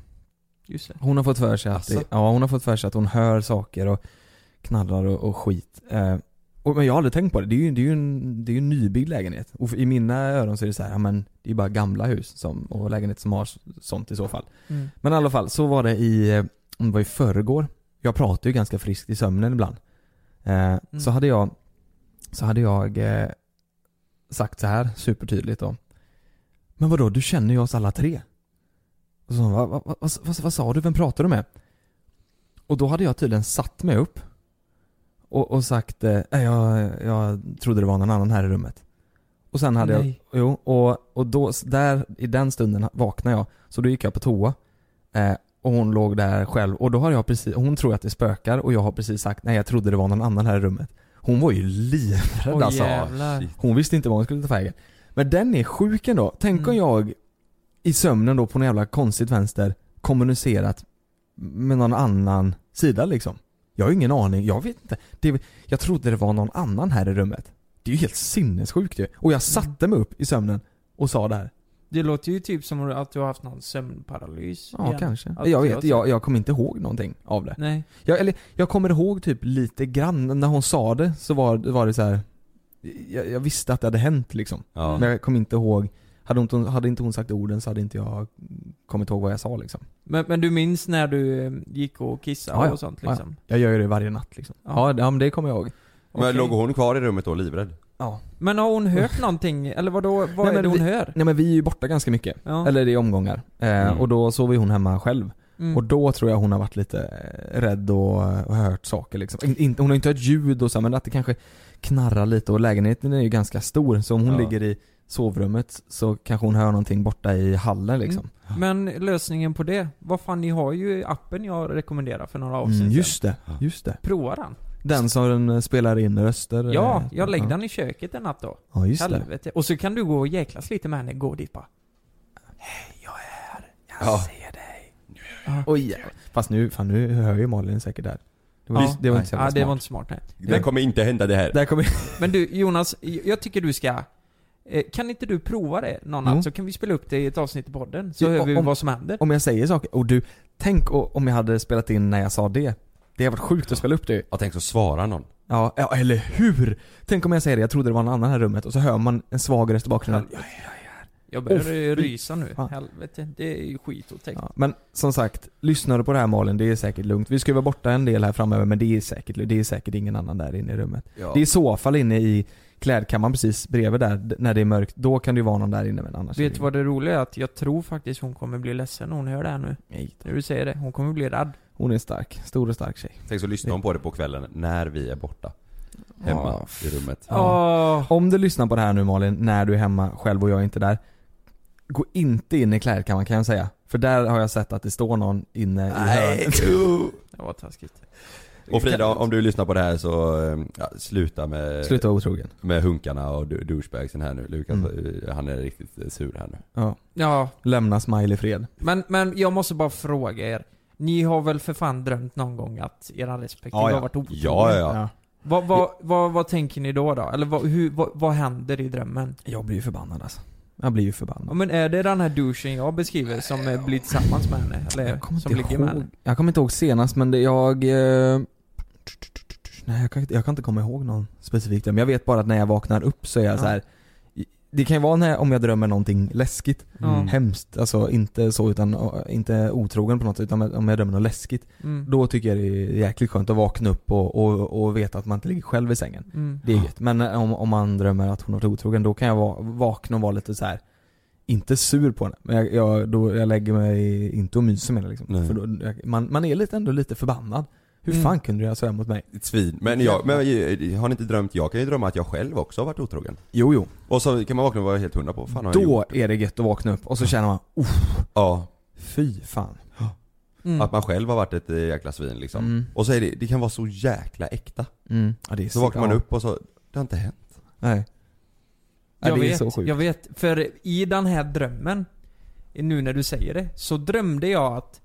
Just det. Hon har fått för sig att, det, ja hon har fått för sig att hon hör saker och knarrar och, och skit. Eh, och, men jag har aldrig tänkt på det. Det är ju, det är ju en, det är ju en nybyggd lägenhet. Och i mina öron så är det så här, ja men det är bara gamla hus som, och lägenheter som har sånt i så fall. Mm. Men i alla fall, så var det i, eh, om det var i förrgår. Jag pratar ju ganska friskt i sömnen ibland. Eh, Så hade jag, så hade jag eh, sagt så här supertydligt då. Men vadå, du känner ju oss alla tre. Och så vad, vad, vad, vad, vad sa du? Vem pratar du med? Och då hade jag tydligen satt mig upp och, och sagt, eh, "Nej, jag, jag trodde det var någon annan här i rummet. Och sen hade Nej. jag, jo, och, och då, där, i den stunden vaknade jag, så då gick jag på toa. Eh, och hon låg där själv och då har jag precis, hon tror att det spökar och jag har precis sagt nej jag trodde det var någon annan här i rummet. Hon var ju livrädd Åh, alltså. jävlar. Hon visste inte vad hon skulle ta vägen. Men den är sjuk ändå. Tänk Mm. om jag i sömnen då på något jävla konstigt vänster kommunicerat med någon annan sida liksom. Jag har ingen aning, jag vet inte. Det, jag trodde det var någon annan här i rummet. Det är ju helt sinnessjukt ju. Och jag satte mig upp i sömnen och sa det här. Det låter ju typ som att du har haft någon sömnparalys. Ja, igen. kanske. Att jag vet, jag, jag kommer inte ihåg någonting av det. Nej. Jag, eller, jag kommer ihåg typ lite grann, när hon sa det så var, var det så här. Jag, jag visste att det hade hänt liksom. Ja. Men jag kommer inte ihåg, hade, hon, inte- hade inte hon sagt orden så hade inte jag kommit ihåg vad jag sa liksom. Men, men du minns när du eh, gick och kissade och sånt liksom? Ja, jag gör ju det varje natt liksom. Ja, ja men det kommer jag ihåg. Men Okej. låg hon kvar i rummet då livrädd? Ja. Men har hon hört någonting? Eller vadå, vad Nej, är men det hon vi, hör? Nej men vi är ju borta ganska mycket. Ja. Eller i omgångar. Eh, Mm. Och då sover hon hemma själv. Mm. Och då tror jag hon har varit lite eh, rädd och, och hört saker liksom. In, hon har inte hört ljud och så men att det kanske knarrar lite och lägenheten är ju ganska stor så om hon Ja. ligger i sovrummet så kanske hon hör någonting borta i hallen liksom. Men lösningen på det? Vad fan, ni har ju appen jag rekommenderade för några avsnitt Mm, just det, just det. Prova den. Den som den eh, spelar in röster. Ja, eh, jag lägger ja. den i köket en natt då. Ja, just det. Helvete. Och så kan du gå och jäklas lite med henne, gå dit bara. Ja. Oj, fast nu, fan nu hör ju Malin säkert där. Det var, Ja. det var inte så jävla Ja, det smart. var inte smart nej. Det kommer inte hända det här. Där kommer Men du Jonas, jag tycker du ska kan inte du prova det någon natt så kan vi spela upp det i ett avsnitt i podden? Så Ja, hör vi om- vad som händer. Om jag säger saker, och du, tänk om jag hade spelat in när jag sa det. Det hade varit sjukt att spela upp det Jag tänkte så svara någon. Ja, ja, eller hur? Tänk om jag säger det, jag trodde det var någon annan här i rummet och så hör man en svag röst i bakgrunden. Jag börjar fy rysa nu. fan. Helvete, det är ju skitotäckt. Ja, men som sagt, lyssnar du på det här Malin, det är säkert lugnt. Vi ska vara borta en del här framöver men det är säkert, det är säkert ingen annan där inne i rummet. Ja. Det är i så fall inne i klädkammaren precis bredvid där, när det är mörkt. Då kan det ju vara någon där inne men annars Vet du vad det roliga är? Att jag tror faktiskt hon kommer bli ledsen när hon hör det här nu. Nej. När du säger det. Hon kommer bli rädd. Hon är stark, stor och stark tjej. Tänk så lyssnar hon på det på kvällen när vi är borta. Hemma Ja. i rummet. Åh. Om du lyssnar på det här nu Malin, när du är hemma själv och jag är inte där. Gå inte in i klädkammaren kan jag säga. För där har jag sett att det står någon inne i hörnet. Det var taskigt. Och Frida, om du lyssnar på det här så, eh, ja, sluta med Sluta vara otrogen. Med hunkarna och douchebagsen här nu. Lukas, Mm. eh, han är riktigt eh, sur här nu. Ja. Ja, Lämna Smile i fred. men, men jag måste bara fråga er. Ni har väl för fan drömt någon gång att era respektive Ja, ja. har varit otrogna? Ja, ja, ja. Vad, vad, vad, vad tänker ni då då? Eller vad, hur, vad, vad händer i drömmen? Jag blir ju förbannad alltså. Jag blir ju Ja, förbannad. men är det den här douchen jag beskriver som blir tillsammans med henne? Eller Jag kommer som inte ligger med henne? ihåg. Jag kommer inte ihåg senast men det jag... Eh, nej jag kan, inte- jag kan inte komma ihåg någon specifik dröm. Jag vet bara att när jag vaknar upp så är jag Ja. så här. Det kan ju vara när, om jag drömmer någonting läskigt. Mm. Hemskt. Alltså inte så utan, inte otrogen på något sätt utan om jag drömmer något läskigt. Mm. Då tycker jag det är jäkligt skönt att vakna upp och, och, och veta att man inte ligger själv i sängen. Mm. Det är gött. Men eh, om, om man drömmer att hon har varit otrogen, då kan jag va, vakna och vara lite så här. Inte sur på henne, men jag, jag, då, jag lägger mig inte och myser med henne liksom. Då, jag, man, man är lite, ändå lite förbannad. Hur Mm. fan kunde du göra sådär mot mig? Ett svin. Men jag, men har ni inte drömt? Jag kan ju drömma att jag själv också har varit otrogen. Jo, jo. Och så kan man vakna och vara helt hundra på, fan har jag Då gjort? är det gött att vakna upp och så känner man, uff, Ja. fy fan. Mm. Att man själv har varit ett eh, jäkla svin liksom. Mm. Och så är det, det kan vara så jäkla äkta. Mm. Ja, det är Så vaknar man ja. upp och så, det har inte hänt. Nej. Ja, Jag det är vet, så sjukt. jag vet. För i den här drömmen, nu när du säger det, så drömde jag att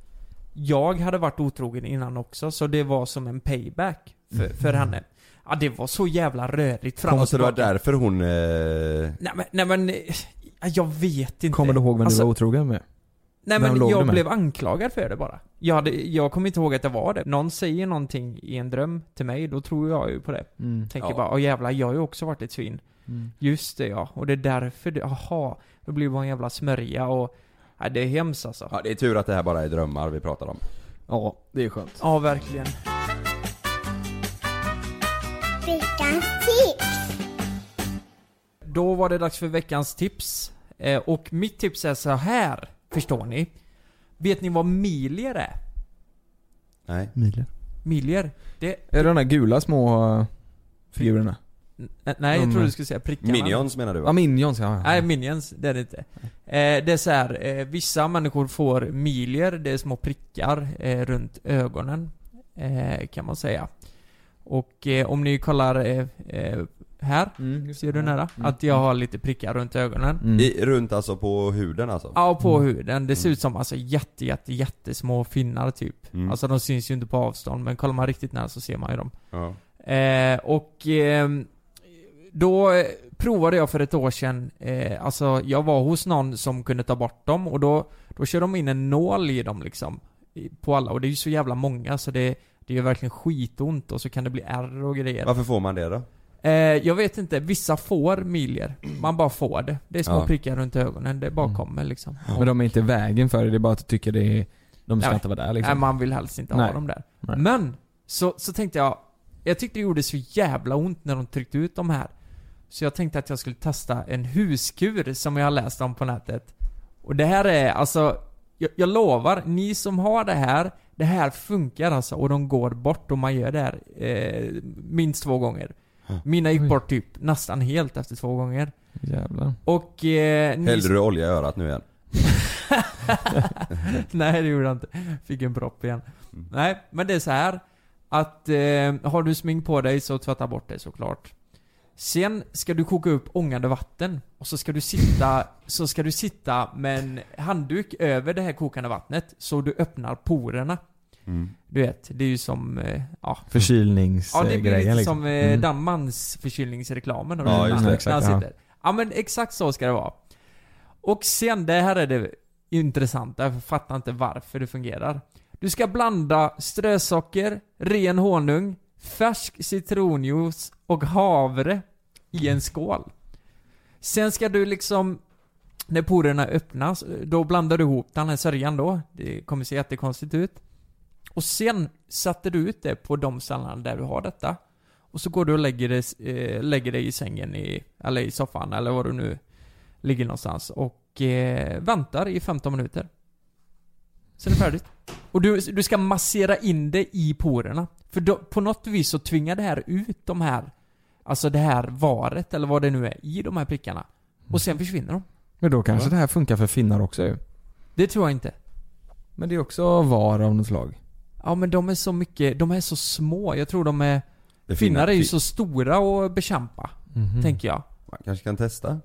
jag hade varit otrogen innan också, så det var som en payback för, för henne. Ja, det var så jävla rörigt fram och så det var tillbaka. därför hon... Eh, Nej men, nej men, eh, jag vet inte. Kommer du ihåg vem Alltså, du var otrogen med? Nej Vem men jag blev anklagad för det bara. Jag, hade, jag kommer inte ihåg att det var det. Någon säger någonting i en dröm till mig, då tror jag ju på det. Mm. Tänker Ja. bara, åh jävlar, jag har ju också varit ett svin. Mm. Just det ja, och det är därför det, aha, då blir det bara en jävla smörja och, nej det är hemskt alltså. ja, det är tur att det här bara är drömmar vi pratar om. Ja, det är skönt. Ja, verkligen. Veckans tips! Då var det dags för veckans tips. Eh, och mitt tips är så här, förstår ni? Vet ni vad milier är? Nej. Milier. Milier? Det... Är det de där gula små eh, figurerna? Nej, jag De- tror du skulle säga prickarna. Minions menar du va? Ja, Minions ja. Nej, minions, det är det inte. Eh, det är så här, eh, vissa människor får milier, det är små prickar eh, runt ögonen. Eh, kan man säga. Och eh, om ni kollar eh, här, Mm, ser du nära? Mm. Att jag har lite prickar runt ögonen. I, runt alltså på huden alltså? Ja, på huden. Det ser ut som alltså jätte, jätte, jättesmå finnar typ. Mm. Alltså de syns ju inte på avstånd, men kollar man riktigt nära så ser man ju dem. Ja. Eh, och ehm, då eh, provade jag för ett år sedan, eh, alltså jag var hos någon som kunde ta bort dem och då, då kör de in en nål i dem liksom. På alla, och det är ju så jävla många så det, det gör verkligen skitont och så kan det bli ärr och grejer. Varför får man det då? Eh, jag vet inte, vissa får milier. Man bara får det. Det är små Ja. prickar runt ögonen, det bara kommer liksom. Men de är inte i vägen för det, det är bara att du tycker det är, de ska Nej. inte vara där liksom. Nej, man vill helst inte ha Nej. dem där. Nej. Men, så, så tänkte jag, jag tyckte det gjorde så jävla ont när de tryckte ut de här. Så jag tänkte att jag skulle testa en huskur som jag har läst om på nätet. Och det här är alltså, jag, jag lovar, ni som har det här, det här funkar alltså och de går bort och man gör det här eh, minst två gånger. Mina gick bort typ nästan helt efter två gånger. Jävlar. Och... Eh, ni- Hällde du olja i örat nu igen? Nej det gjorde jag inte. Fick en propp igen. Nej, men det är så här att eh, har du smink på dig så tvätta bort det såklart. Sen ska du koka upp ångande vatten och så ska du sitta, så ska du sitta med en handduk över det här kokande vattnet så du öppnar porerna. Mm. Du vet, det är ju som, eh, ja. Förkylningsgrejen Ja, det blir lite liksom. som eh, Mm. Danmarks förkylningsreklamen. har du Ja, just när- det. Exakt, ja. sitter. Ja men exakt så ska det vara. Och sen, det här är det intressanta, jag fattar inte varför det fungerar. Du ska blanda strösocker, ren honung, färsk citronjuice och havre i en skål. Sen ska du liksom, när porerna öppnas, då blandar du ihop den här sörjan då. Det kommer se jättekonstigt ut. Och sen sätter du ut det på de ställena där du har detta. Och så går du och lägger dig eh, lägger dig i sängen i, eller i soffan eller var du nu ligger någonstans och eh, väntar i 15 minuter. Sen är det färdigt. Och du, du ska massera in det i porerna. För då, på något vis så tvingar det här ut de här, alltså det här varet eller vad det nu är, i de här prickarna. Och sen försvinner de. Men då kanske det här funkar för finnar också ju. Det tror jag inte. Men det är också var av något slag. Ja men de är så mycket, de är så små. Jag tror de är... Det finnar är ju fi- så stora att bekämpa. Mhm. Tänker jag. Man kanske kan testa?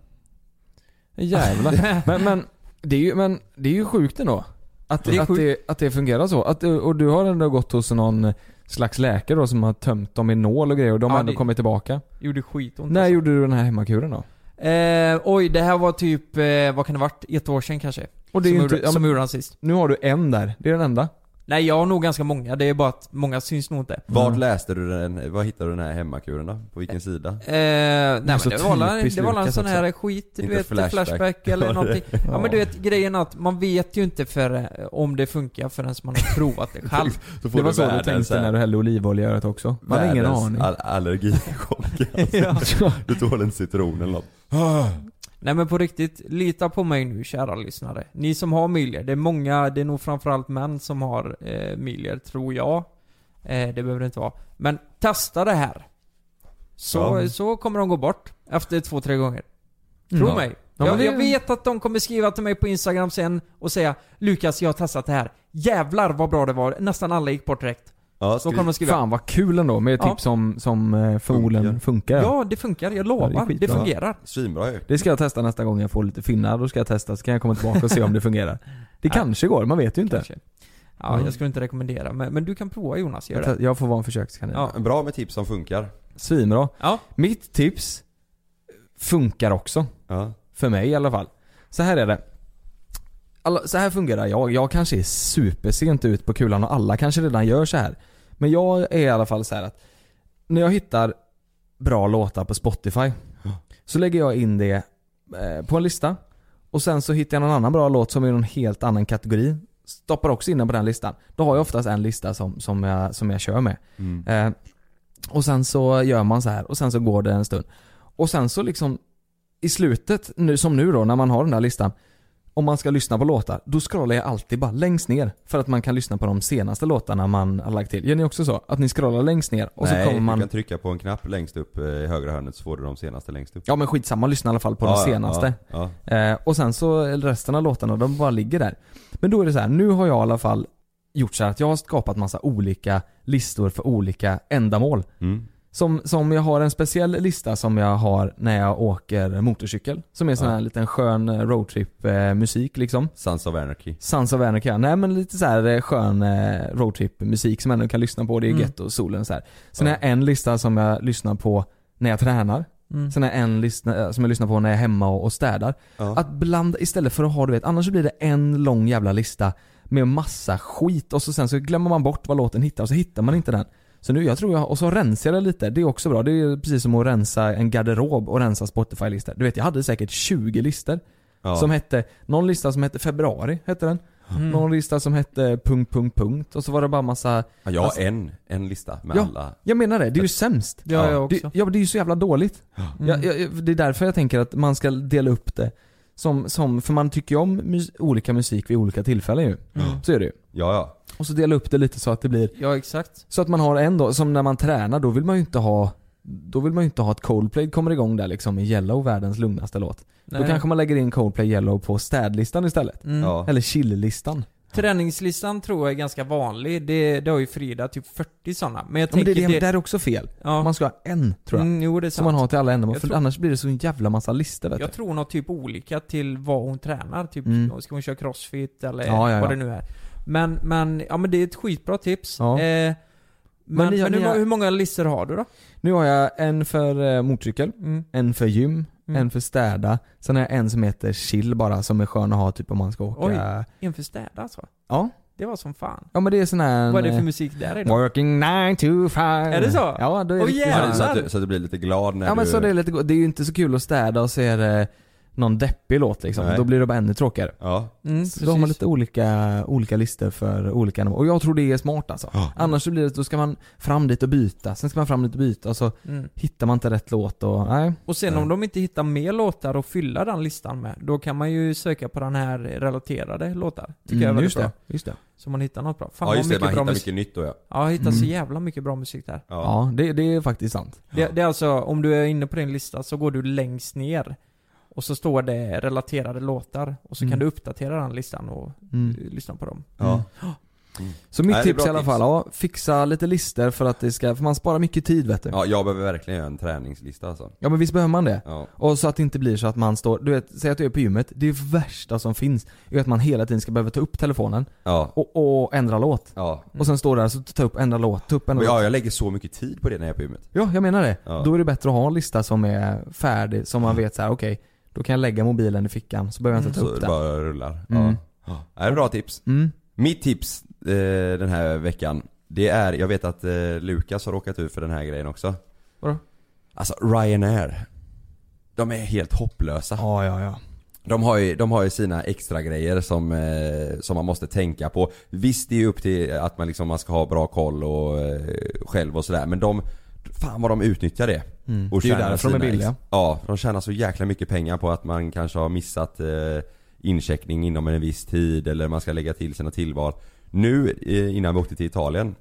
Jävlar. men, men, det är ju, men det är ju sjukt ändå. Att, Det att, det, att det fungerar så. Att, och du har ändå gått hos någon slags läkare då som har tömt dem i nål och grejer och de Ja, har ändå det- kommit tillbaka. Gjorde skitont. När gjorde du den här hemmakuren då? Eh, oj, det här var typ, eh, vad kan det varit? Ett år sedan kanske? Och det är som ju inte, gjorde, ja, som men- gjorde han sist. Nu har du en där, det är den enda. Nej, jag har nog ganska många. Det är bara att många syns nog inte. Vart läste du den, var hittade du den här hemmakuren då? På vilken sida? Eh, nej men så det var, väl- typiskt det var väl en Lukas sån också. här skit, du Inte vet, flashback. flashback, eller Ja, någonting. Ja, Ja. men du vet, grejen är att man vet ju inte för, eh, om det funkar förrän man har provat det själv. Då får Det var så du världens tänkte så här- när du hällde olivolja i örat också. Man har ingen världens aning. All allergichock alltså. Du tål en citron eller något. Nej men på riktigt, lita på mig nu kära lyssnare. Ni som har milier, det är många, det är nog framförallt män som har eh, milier, tror jag. Eh, det behöver det inte vara. Men testa det här. Så, Ja. så kommer de gå bort efter två, tre gånger. Tro Ja. mig. Ja, jag, det- jag vet att de kommer skriva till mig på Instagram sen och säga Lukas, jag har testat det här. Jävlar vad bra det var. Nästan alla gick bort direkt. Ja, Så kommer de skriva. Fan vad kul ändå med Ja. tips som, som eh, förmodligen funkar. Ja, det funkar. Jag Ja, lovar. det är det, skitbra. fungerar. Svinbra ju. Det ska jag testa nästa gång jag får lite finnar, då ska jag testa så kan jag komma tillbaka och se om det fungerar. Det kanske går, man vet ju inte. Kanske. Ja, Mm. jag skulle inte rekommendera. Men, men du kan prova Jonas, gör Jag, det. jag får vara en försökskanin. Ja. Bra med tips som funkar. Svinbra. Ja. Mitt tips funkar också. Ja. För mig i alla fall. Så här är det. Alla, så här fungerar jag. Jag kanske är supersent ut på kulan och alla kanske redan gör så här. Men jag är i alla fall så här att när jag hittar bra låtar på Spotify så lägger jag in det eh, på en lista och sen så hittar jag någon annan bra låt som är i någon helt annan kategori. Stoppar också in den på den listan. Då har jag oftast en lista som, som, jag, som jag kör med. Mm. Eh, och sen så gör man så här och sen så går det en stund. Och sen så liksom i slutet, nu, som nu då, när man har den där listan. Om man ska lyssna på låtar, då scrollar jag alltid bara längst ner. För att man kan lyssna på de senaste låtarna man har lagt till. Gör ni också så? Att ni scrollar längst ner och Nej, så kommer man... du kan trycka på en knapp längst upp eh, i högra hörnet så får du de senaste längst upp. Ja men skitsamma, lyssna i alla fall på Ja, de ja, senaste. ja, Eh, och sen så, resten av låtarna, de bara ligger där. Men då är det så här, nu har jag i alla fall gjort så att jag har skapat massa olika listor för olika ändamål. Mm. Som, som jag har en speciell lista som jag har när jag åker motorcykel. Som är sån här Ja. liten skön eh, roadtrip eh, musik liksom. Sons of Anarchy. Sons of Anarchy, ja. nej men lite så här eh, skön eh, roadtrip musik som man ändå kan lyssna på. Det är Mm. gött och solen så här. Sen har jag en lista som jag lyssnar på när jag tränar. Mm. Sen har jag en lista som jag lyssnar på när jag är hemma och, och städar. Ja. Att blanda, istället för att ha du vet, annars blir det en lång jävla lista med massa skit och så sen så glömmer man bort vad låten hittar och så hittar man inte den. Så nu, jag tror jag, och så rensar jag det lite, det är också bra. Det är precis som att rensa en garderob och rensa Spotify-listor. Du vet, jag hade säkert 20 listor. Ja. Som hette, någon lista som hette februari, hette den. Mm. Någon lista som hette punkt, punkt, punkt. Och så var det bara massa... Ja, jag har alltså- en, en lista med ja, alla. Jag menar det, det är ju sämst. Det har jag Det, också. ja men det är ju så jävla dåligt. Mm. Ja, ja, det är därför jag tänker att man ska dela upp det som, som för man tycker ju om mus olika musik vid olika tillfällen ju. Mm. Så är det ju. Ja, ja. Och så dela upp det lite så att det blir, Ja, exakt. så att man har en då, som när man tränar, då vill man ju inte ha då vill man ju inte ha att Coldplay kommer igång där liksom i Yellow, världens lugnaste låt. Nej. Då kanske man lägger in Coldplay Yellow på städlistan istället. Mm. Ja. Eller chilllistan. Träningslistan tror jag är ganska vanlig. Det, det har ju Frida typ 40 sådana. Men jag Ja, men tänker det, det, det är också fel. Ja. Man ska ha en, tror jag. Mm, jo, det är sant. som man har till alla ändamål, för tror- annars blir det så en jävla massa listor vet Jag du. tror hon har typ olika till vad hon tränar. Typ, Mm. ska hon köra crossfit eller Ja, ja, vad det nu är. Men, men, ja men det är ett skitbra tips. Ja. Eh, men ni har- men hur, ni har- hur många listor har du då? Nu har jag en för eh, motorcykel, Mm. en för gym, Mm. en för städa, sen har jag en som heter chill bara som är skön att ha typ om man ska åka Oj, inför städa alltså? Ja. Det var som fan. Ja men det är sån här Vad är det för eh, musik där i då? Working 9 to 5 Är det så? Ja, då är Åh, det så att, du, så att du blir lite glad när Ja men du... så det är lite det är ju inte så kul att städa och så är det någon deppig låt liksom. Nej. Då blir det bara ännu tråkigare. Ja. Mm, Så då har lite olika, olika listor för olika ändamål. Och jag tror det är smart alltså. Ja. Annars så blir det, då ska man fram dit och byta, sen ska man fram dit och byta och så Mm. hittar man inte rätt låt och nej. Och sen om de inte hittar mer låtar att fylla den listan med, då kan man ju söka på den här relaterade låtar. Tycker jag är Mm, väldigt just bra. det, just det. Så man hittar något bra. Fan Ja just det, mycket man bra hittar musik. mycket nytt då ja. Ja, hittar så Mm. jävla mycket bra musik där. Ja. Ja, det, det är faktiskt sant. Det, det är alltså, om du är inne på din lista så går du längst ner och så står det relaterade låtar och så Mm. kan du uppdatera den listan och Mm. lyssna på dem. Ja. Så mitt Nej, tips i alla tips. fall, ja, fixa lite listor för att det ska, för man sparar mycket tid vet du. Ja, Ja, jag behöver verkligen göra en träningslista alltså. men visst behöver man det. Ja. Och så att det inte blir så att man står, du vet, säg att du är på gymmet, det värsta som finns är att man hela tiden ska behöva ta upp telefonen Ja. och, och ändra låt. Ja. Och sen står där så ta upp, ändra låt, ta upp, ändra Men låt. ja, jag lägger så mycket tid på det när jag är på gymmet. Ja, jag menar det. Ja. Då är det bättre att ha en lista som är färdig, som man vet så här: okej, då kan jag lägga mobilen i fickan, så behöver jag inte ta Så upp det den. bara rullar. Mm. Ja. Ja, det är bra tips. Mm. Mitt tips eh, den här veckan, det är, jag vet att eh, Lukas har råkat ut för den här grejen också. Vadå? Alltså Ryanair. De är helt hopplösa. Ja, ja, ja. De har ju, de har ju sina extra grejer som, eh, som man måste tänka på. Visst det är ju upp till att man liksom man ska ha bra koll och eh, själv och sådär men de Fan vad de utnyttjar det. Mm. Och Det är ju därför de är billiga. ex- Ja, de tjänar så jäkla mycket pengar på att man kanske har missat eh, incheckning inom en viss tid eller man ska lägga till sina tillval. Nu eh, innan vi åkte till Italien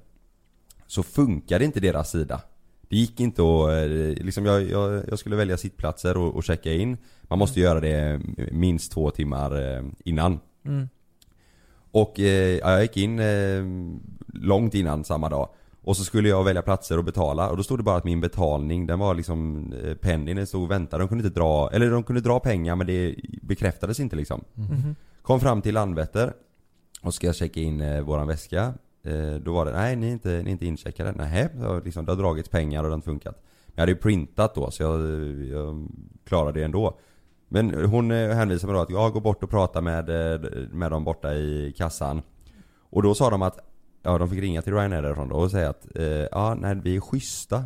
så funkade inte deras sida. Det gick inte att, eh, liksom jag, jag, jag skulle välja sittplatser och, och checka in. Man måste göra det minst två timmar eh, innan. Mm. Och eh, ja, jag gick in eh, långt innan samma dag. Och så skulle jag välja platser och betala och då stod det bara att min betalning den var liksom eh, pending, den stod och väntade. De kunde inte dra, eller de kunde dra pengar men det bekräftades inte liksom. Mhm. Kom fram till Landvetter och ska jag checka in eh, våran väska. Eh, då var det, nej ni är inte, ni är inte incheckade. Nej, liksom, det har dragits pengar och det har inte funkat. Men jag hade ju printat då så jag, jag klarade det ändå. Men hon eh, hänvisade mig då att jag går bort och pratar med, eh, med dem borta i kassan. Och då sa de att, ja de fick ringa till Ryanair därifrån då och säga att, eh, ja nej vi är schyssta.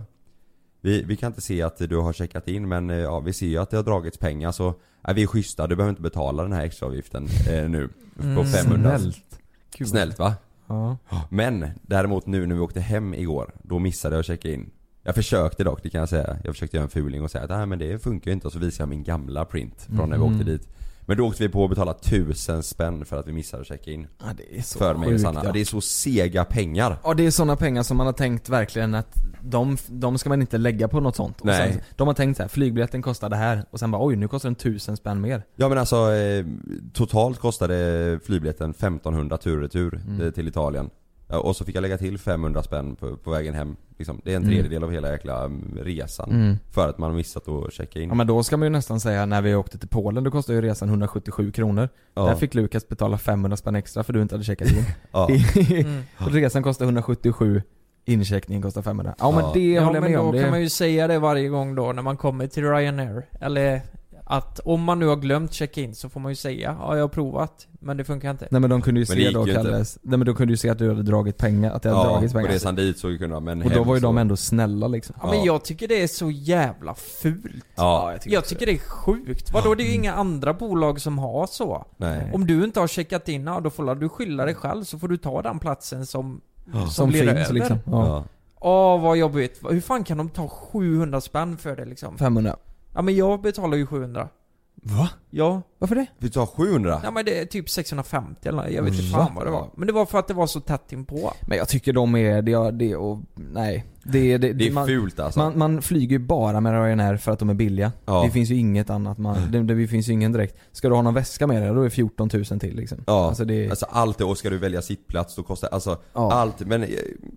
Vi, vi kan inte se att du har checkat in men eh, ja, vi ser ju att det har dragits pengar så ja, vi är schyssta, du behöver inte betala den här extraavgiften eh, nu. På Mm. 500. Snällt. Kul. Snällt va? Ja. Men däremot nu när vi åkte hem igår, då missade jag att checka in. Jag försökte dock, det kan jag säga. Jag försökte göra en fuling och säga att nej men det funkar ju inte och så visade jag min gamla print från när vi Mhm. åkte dit. Men då åkte vi på att betala tusen spänn för att vi missade att checka in. Ja, det är så För mig och sjukt, Sanna. ja. Ja, det är så sega pengar. Ja det är sådana pengar som man har tänkt verkligen att de, de ska man inte lägga på något sånt. Och Nej. Sen, de har tänkt så här, flygbiljetten kostar det här och sen bara oj nu kostar den tusen spänn mer. Ja men alltså eh, totalt kostade flygbiljetten 1500 tur och retur Mm. eh, till Italien. Ja, Och så fick jag lägga till 500 spänn på, på vägen hem. Liksom, det är en Mm. tredjedel av hela jäkla mm, resan. Mm. För att man har missat att checka in. Ja men då ska man ju nästan säga när vi åkte till Polen, då kostade ju resan 177 kronor. Ja. Där fick Lukas betala 500 spänn extra för du inte hade checkat in. Ja. Mm. Och resan kostar 177, incheckningen kostar 500. Ja, men det ja, håller jag men med då om. Det... kan man ju säga det varje gång då när man kommer till Ryanair. Eller att om man nu har glömt check-in så får man ju säga ja jag har provat, men det funkar inte. Nej men de kunde ju Men se då inte. Kalles, nej men de kunde ju se att du hade dragit pengar, att det hade Ja, dragits på pengar. resan dit så kunde men och då var ju så... de ändå snälla liksom. Ja, men jag tycker det är så jävla fult. Ja, jag tycker Jag tycker det är sjukt. Vadå, det är ju inga andra bolag som har så. Nej. Om du inte har checkat in, ja, då får du skylla dig själv så får du ta den platsen som, som, Som blir finns över. liksom. Ja. Ja. Åh vad jobbigt. Hur fan kan de ta 700 spänn för det liksom? 500. Ja men jag betalar ju 700. Va? Ja. Varför det? Vi tar 700? Ja men det är typ 650 eller jag vet inte fan vad det var. Men det var för att det var så tätt inpå. Men jag tycker de är, det, det och, nej. Det, det, Det är man, fult alltså. Man, man flyger ju bara med Ryanair för att de är billiga. Ja. Det finns ju inget annat man, det, det finns ju ingen direkt. Ska du ha någon väska med dig, då är det 14 000 till liksom. Ja, Alltså det, alltså allt det, och ska du välja sittplats då kostar, alltså Ja. allt, men eh,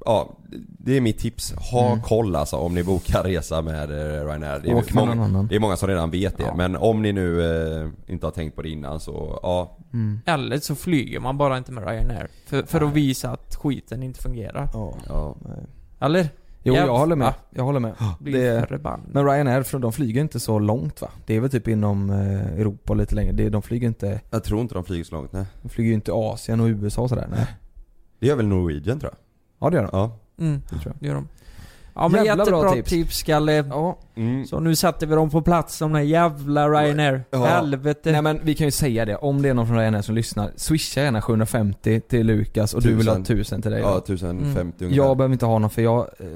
ja, det är mitt tips. Ha Mm. koll alltså om ni bokar resa med eh, Ryanair. Det är, Åk med någon många, annan. det är många som redan vet det, Ja. men om ni nu eh, inte har tänkt på det innan så, ja. mm. Eller så flyger man bara inte med Ryanair. För, för att visa att skiten inte fungerar. ja. ja. Eller? Jo, Ja, jag håller med. va? Jag håller med. Det, men Ryanair, för de flyger inte så långt va? Det är väl typ inom eh, Europa lite längre. De flyger inte, Jag tror inte de flyger så långt, nej. de flyger ju inte Asien och USA och sådär. Nej. Det gör väl Norwegian tror jag? Ja det gör de. Ja. Mm, Det tror jag. det gör de. Ja men Jävla bra jättebra tips. tips, Kalle. Ja. Mm. Så nu sätter vi dem på plats, de där jävla Ryanair. Ja. Helvete. Nej men vi kan ju säga det, om det är någon från Ryanair som lyssnar, swisha gärna 750 till Lukas och du vill ha 1000. 1000 till dig. Ja, då. 1050 ungefär. Mm. Jag behöver inte ha någon för jag, eh,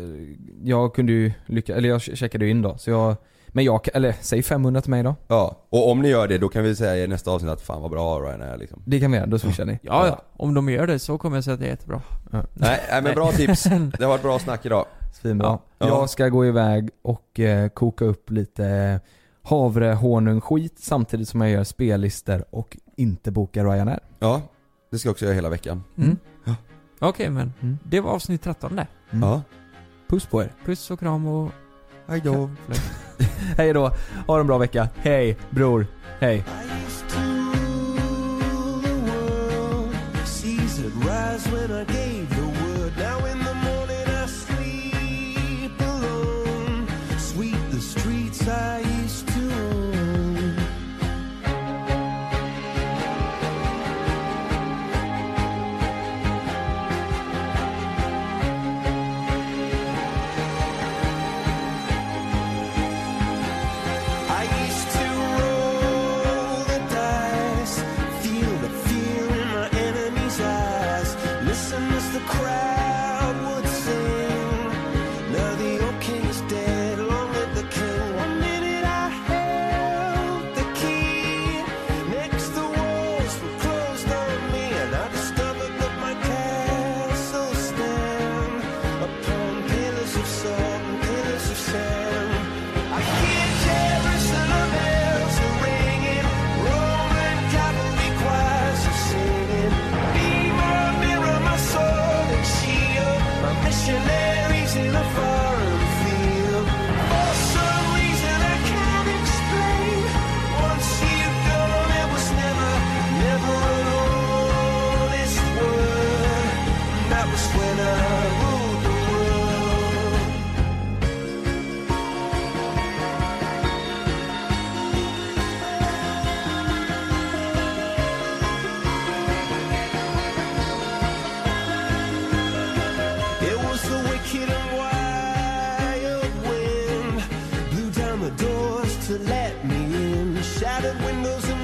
jag kunde ju lyckas, eller jag checkade ju in då, så jag, men jag, eller säg 500 till mig då. Ja, och om ni gör det då kan vi säga i nästa avsnitt att fan vad bra Ryanair liksom. Det kan vi göra, då swishar ni. Ja, ja. Om de gör det så kommer jag säga att det är jättebra. Nej, nej men bra tips. Det har varit bra snack idag. Svinbra. Ja. Jag ska gå iväg och eh, koka upp lite havrehonungsskit samtidigt som jag gör spellister och inte bokar Ryanair. Ja, det ska jag också göra hela veckan. Mm. Ja. Okej men, Mm. det var avsnitt 13 det. Mm. Ja. Puss på er. Puss och kram och... Hej då. Hej då. Ha en bra vecka. Hej bror. Hej. Seas that rise when I gave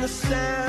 the sound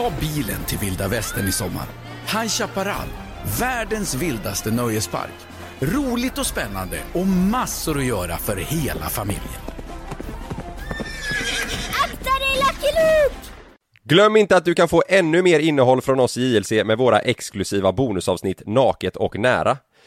Ta bilen till vilda västern i sommar. High Chaparral, världens vildaste nöjespark. Roligt och spännande och massor att göra för hela familjen. Akta dig Lucky Luke! Glöm inte att du kan få ännu mer innehåll från oss i JLC med våra exklusiva bonusavsnitt Naket och nära.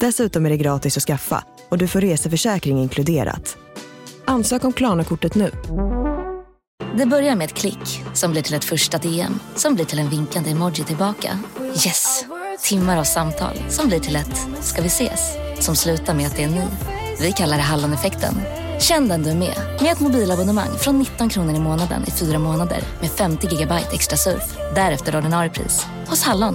Dessutom är det gratis att skaffa och du får reseförsäkring inkluderat. Ansök om Klarna-kortet nu. Det börjar med ett klick som blir till ett första DM som blir till en vinkande emoji tillbaka. Yes! Timmar av samtal som blir till ett “ska vi ses?” som slutar med att det är ni. Vi kallar det Halloneffekten. Känn den du är med, med ett mobilabonnemang från 19 kronor i månaden i fyra månader med 50 gigabyte extra surf. Därefter ordinarie pris, hos Hallon.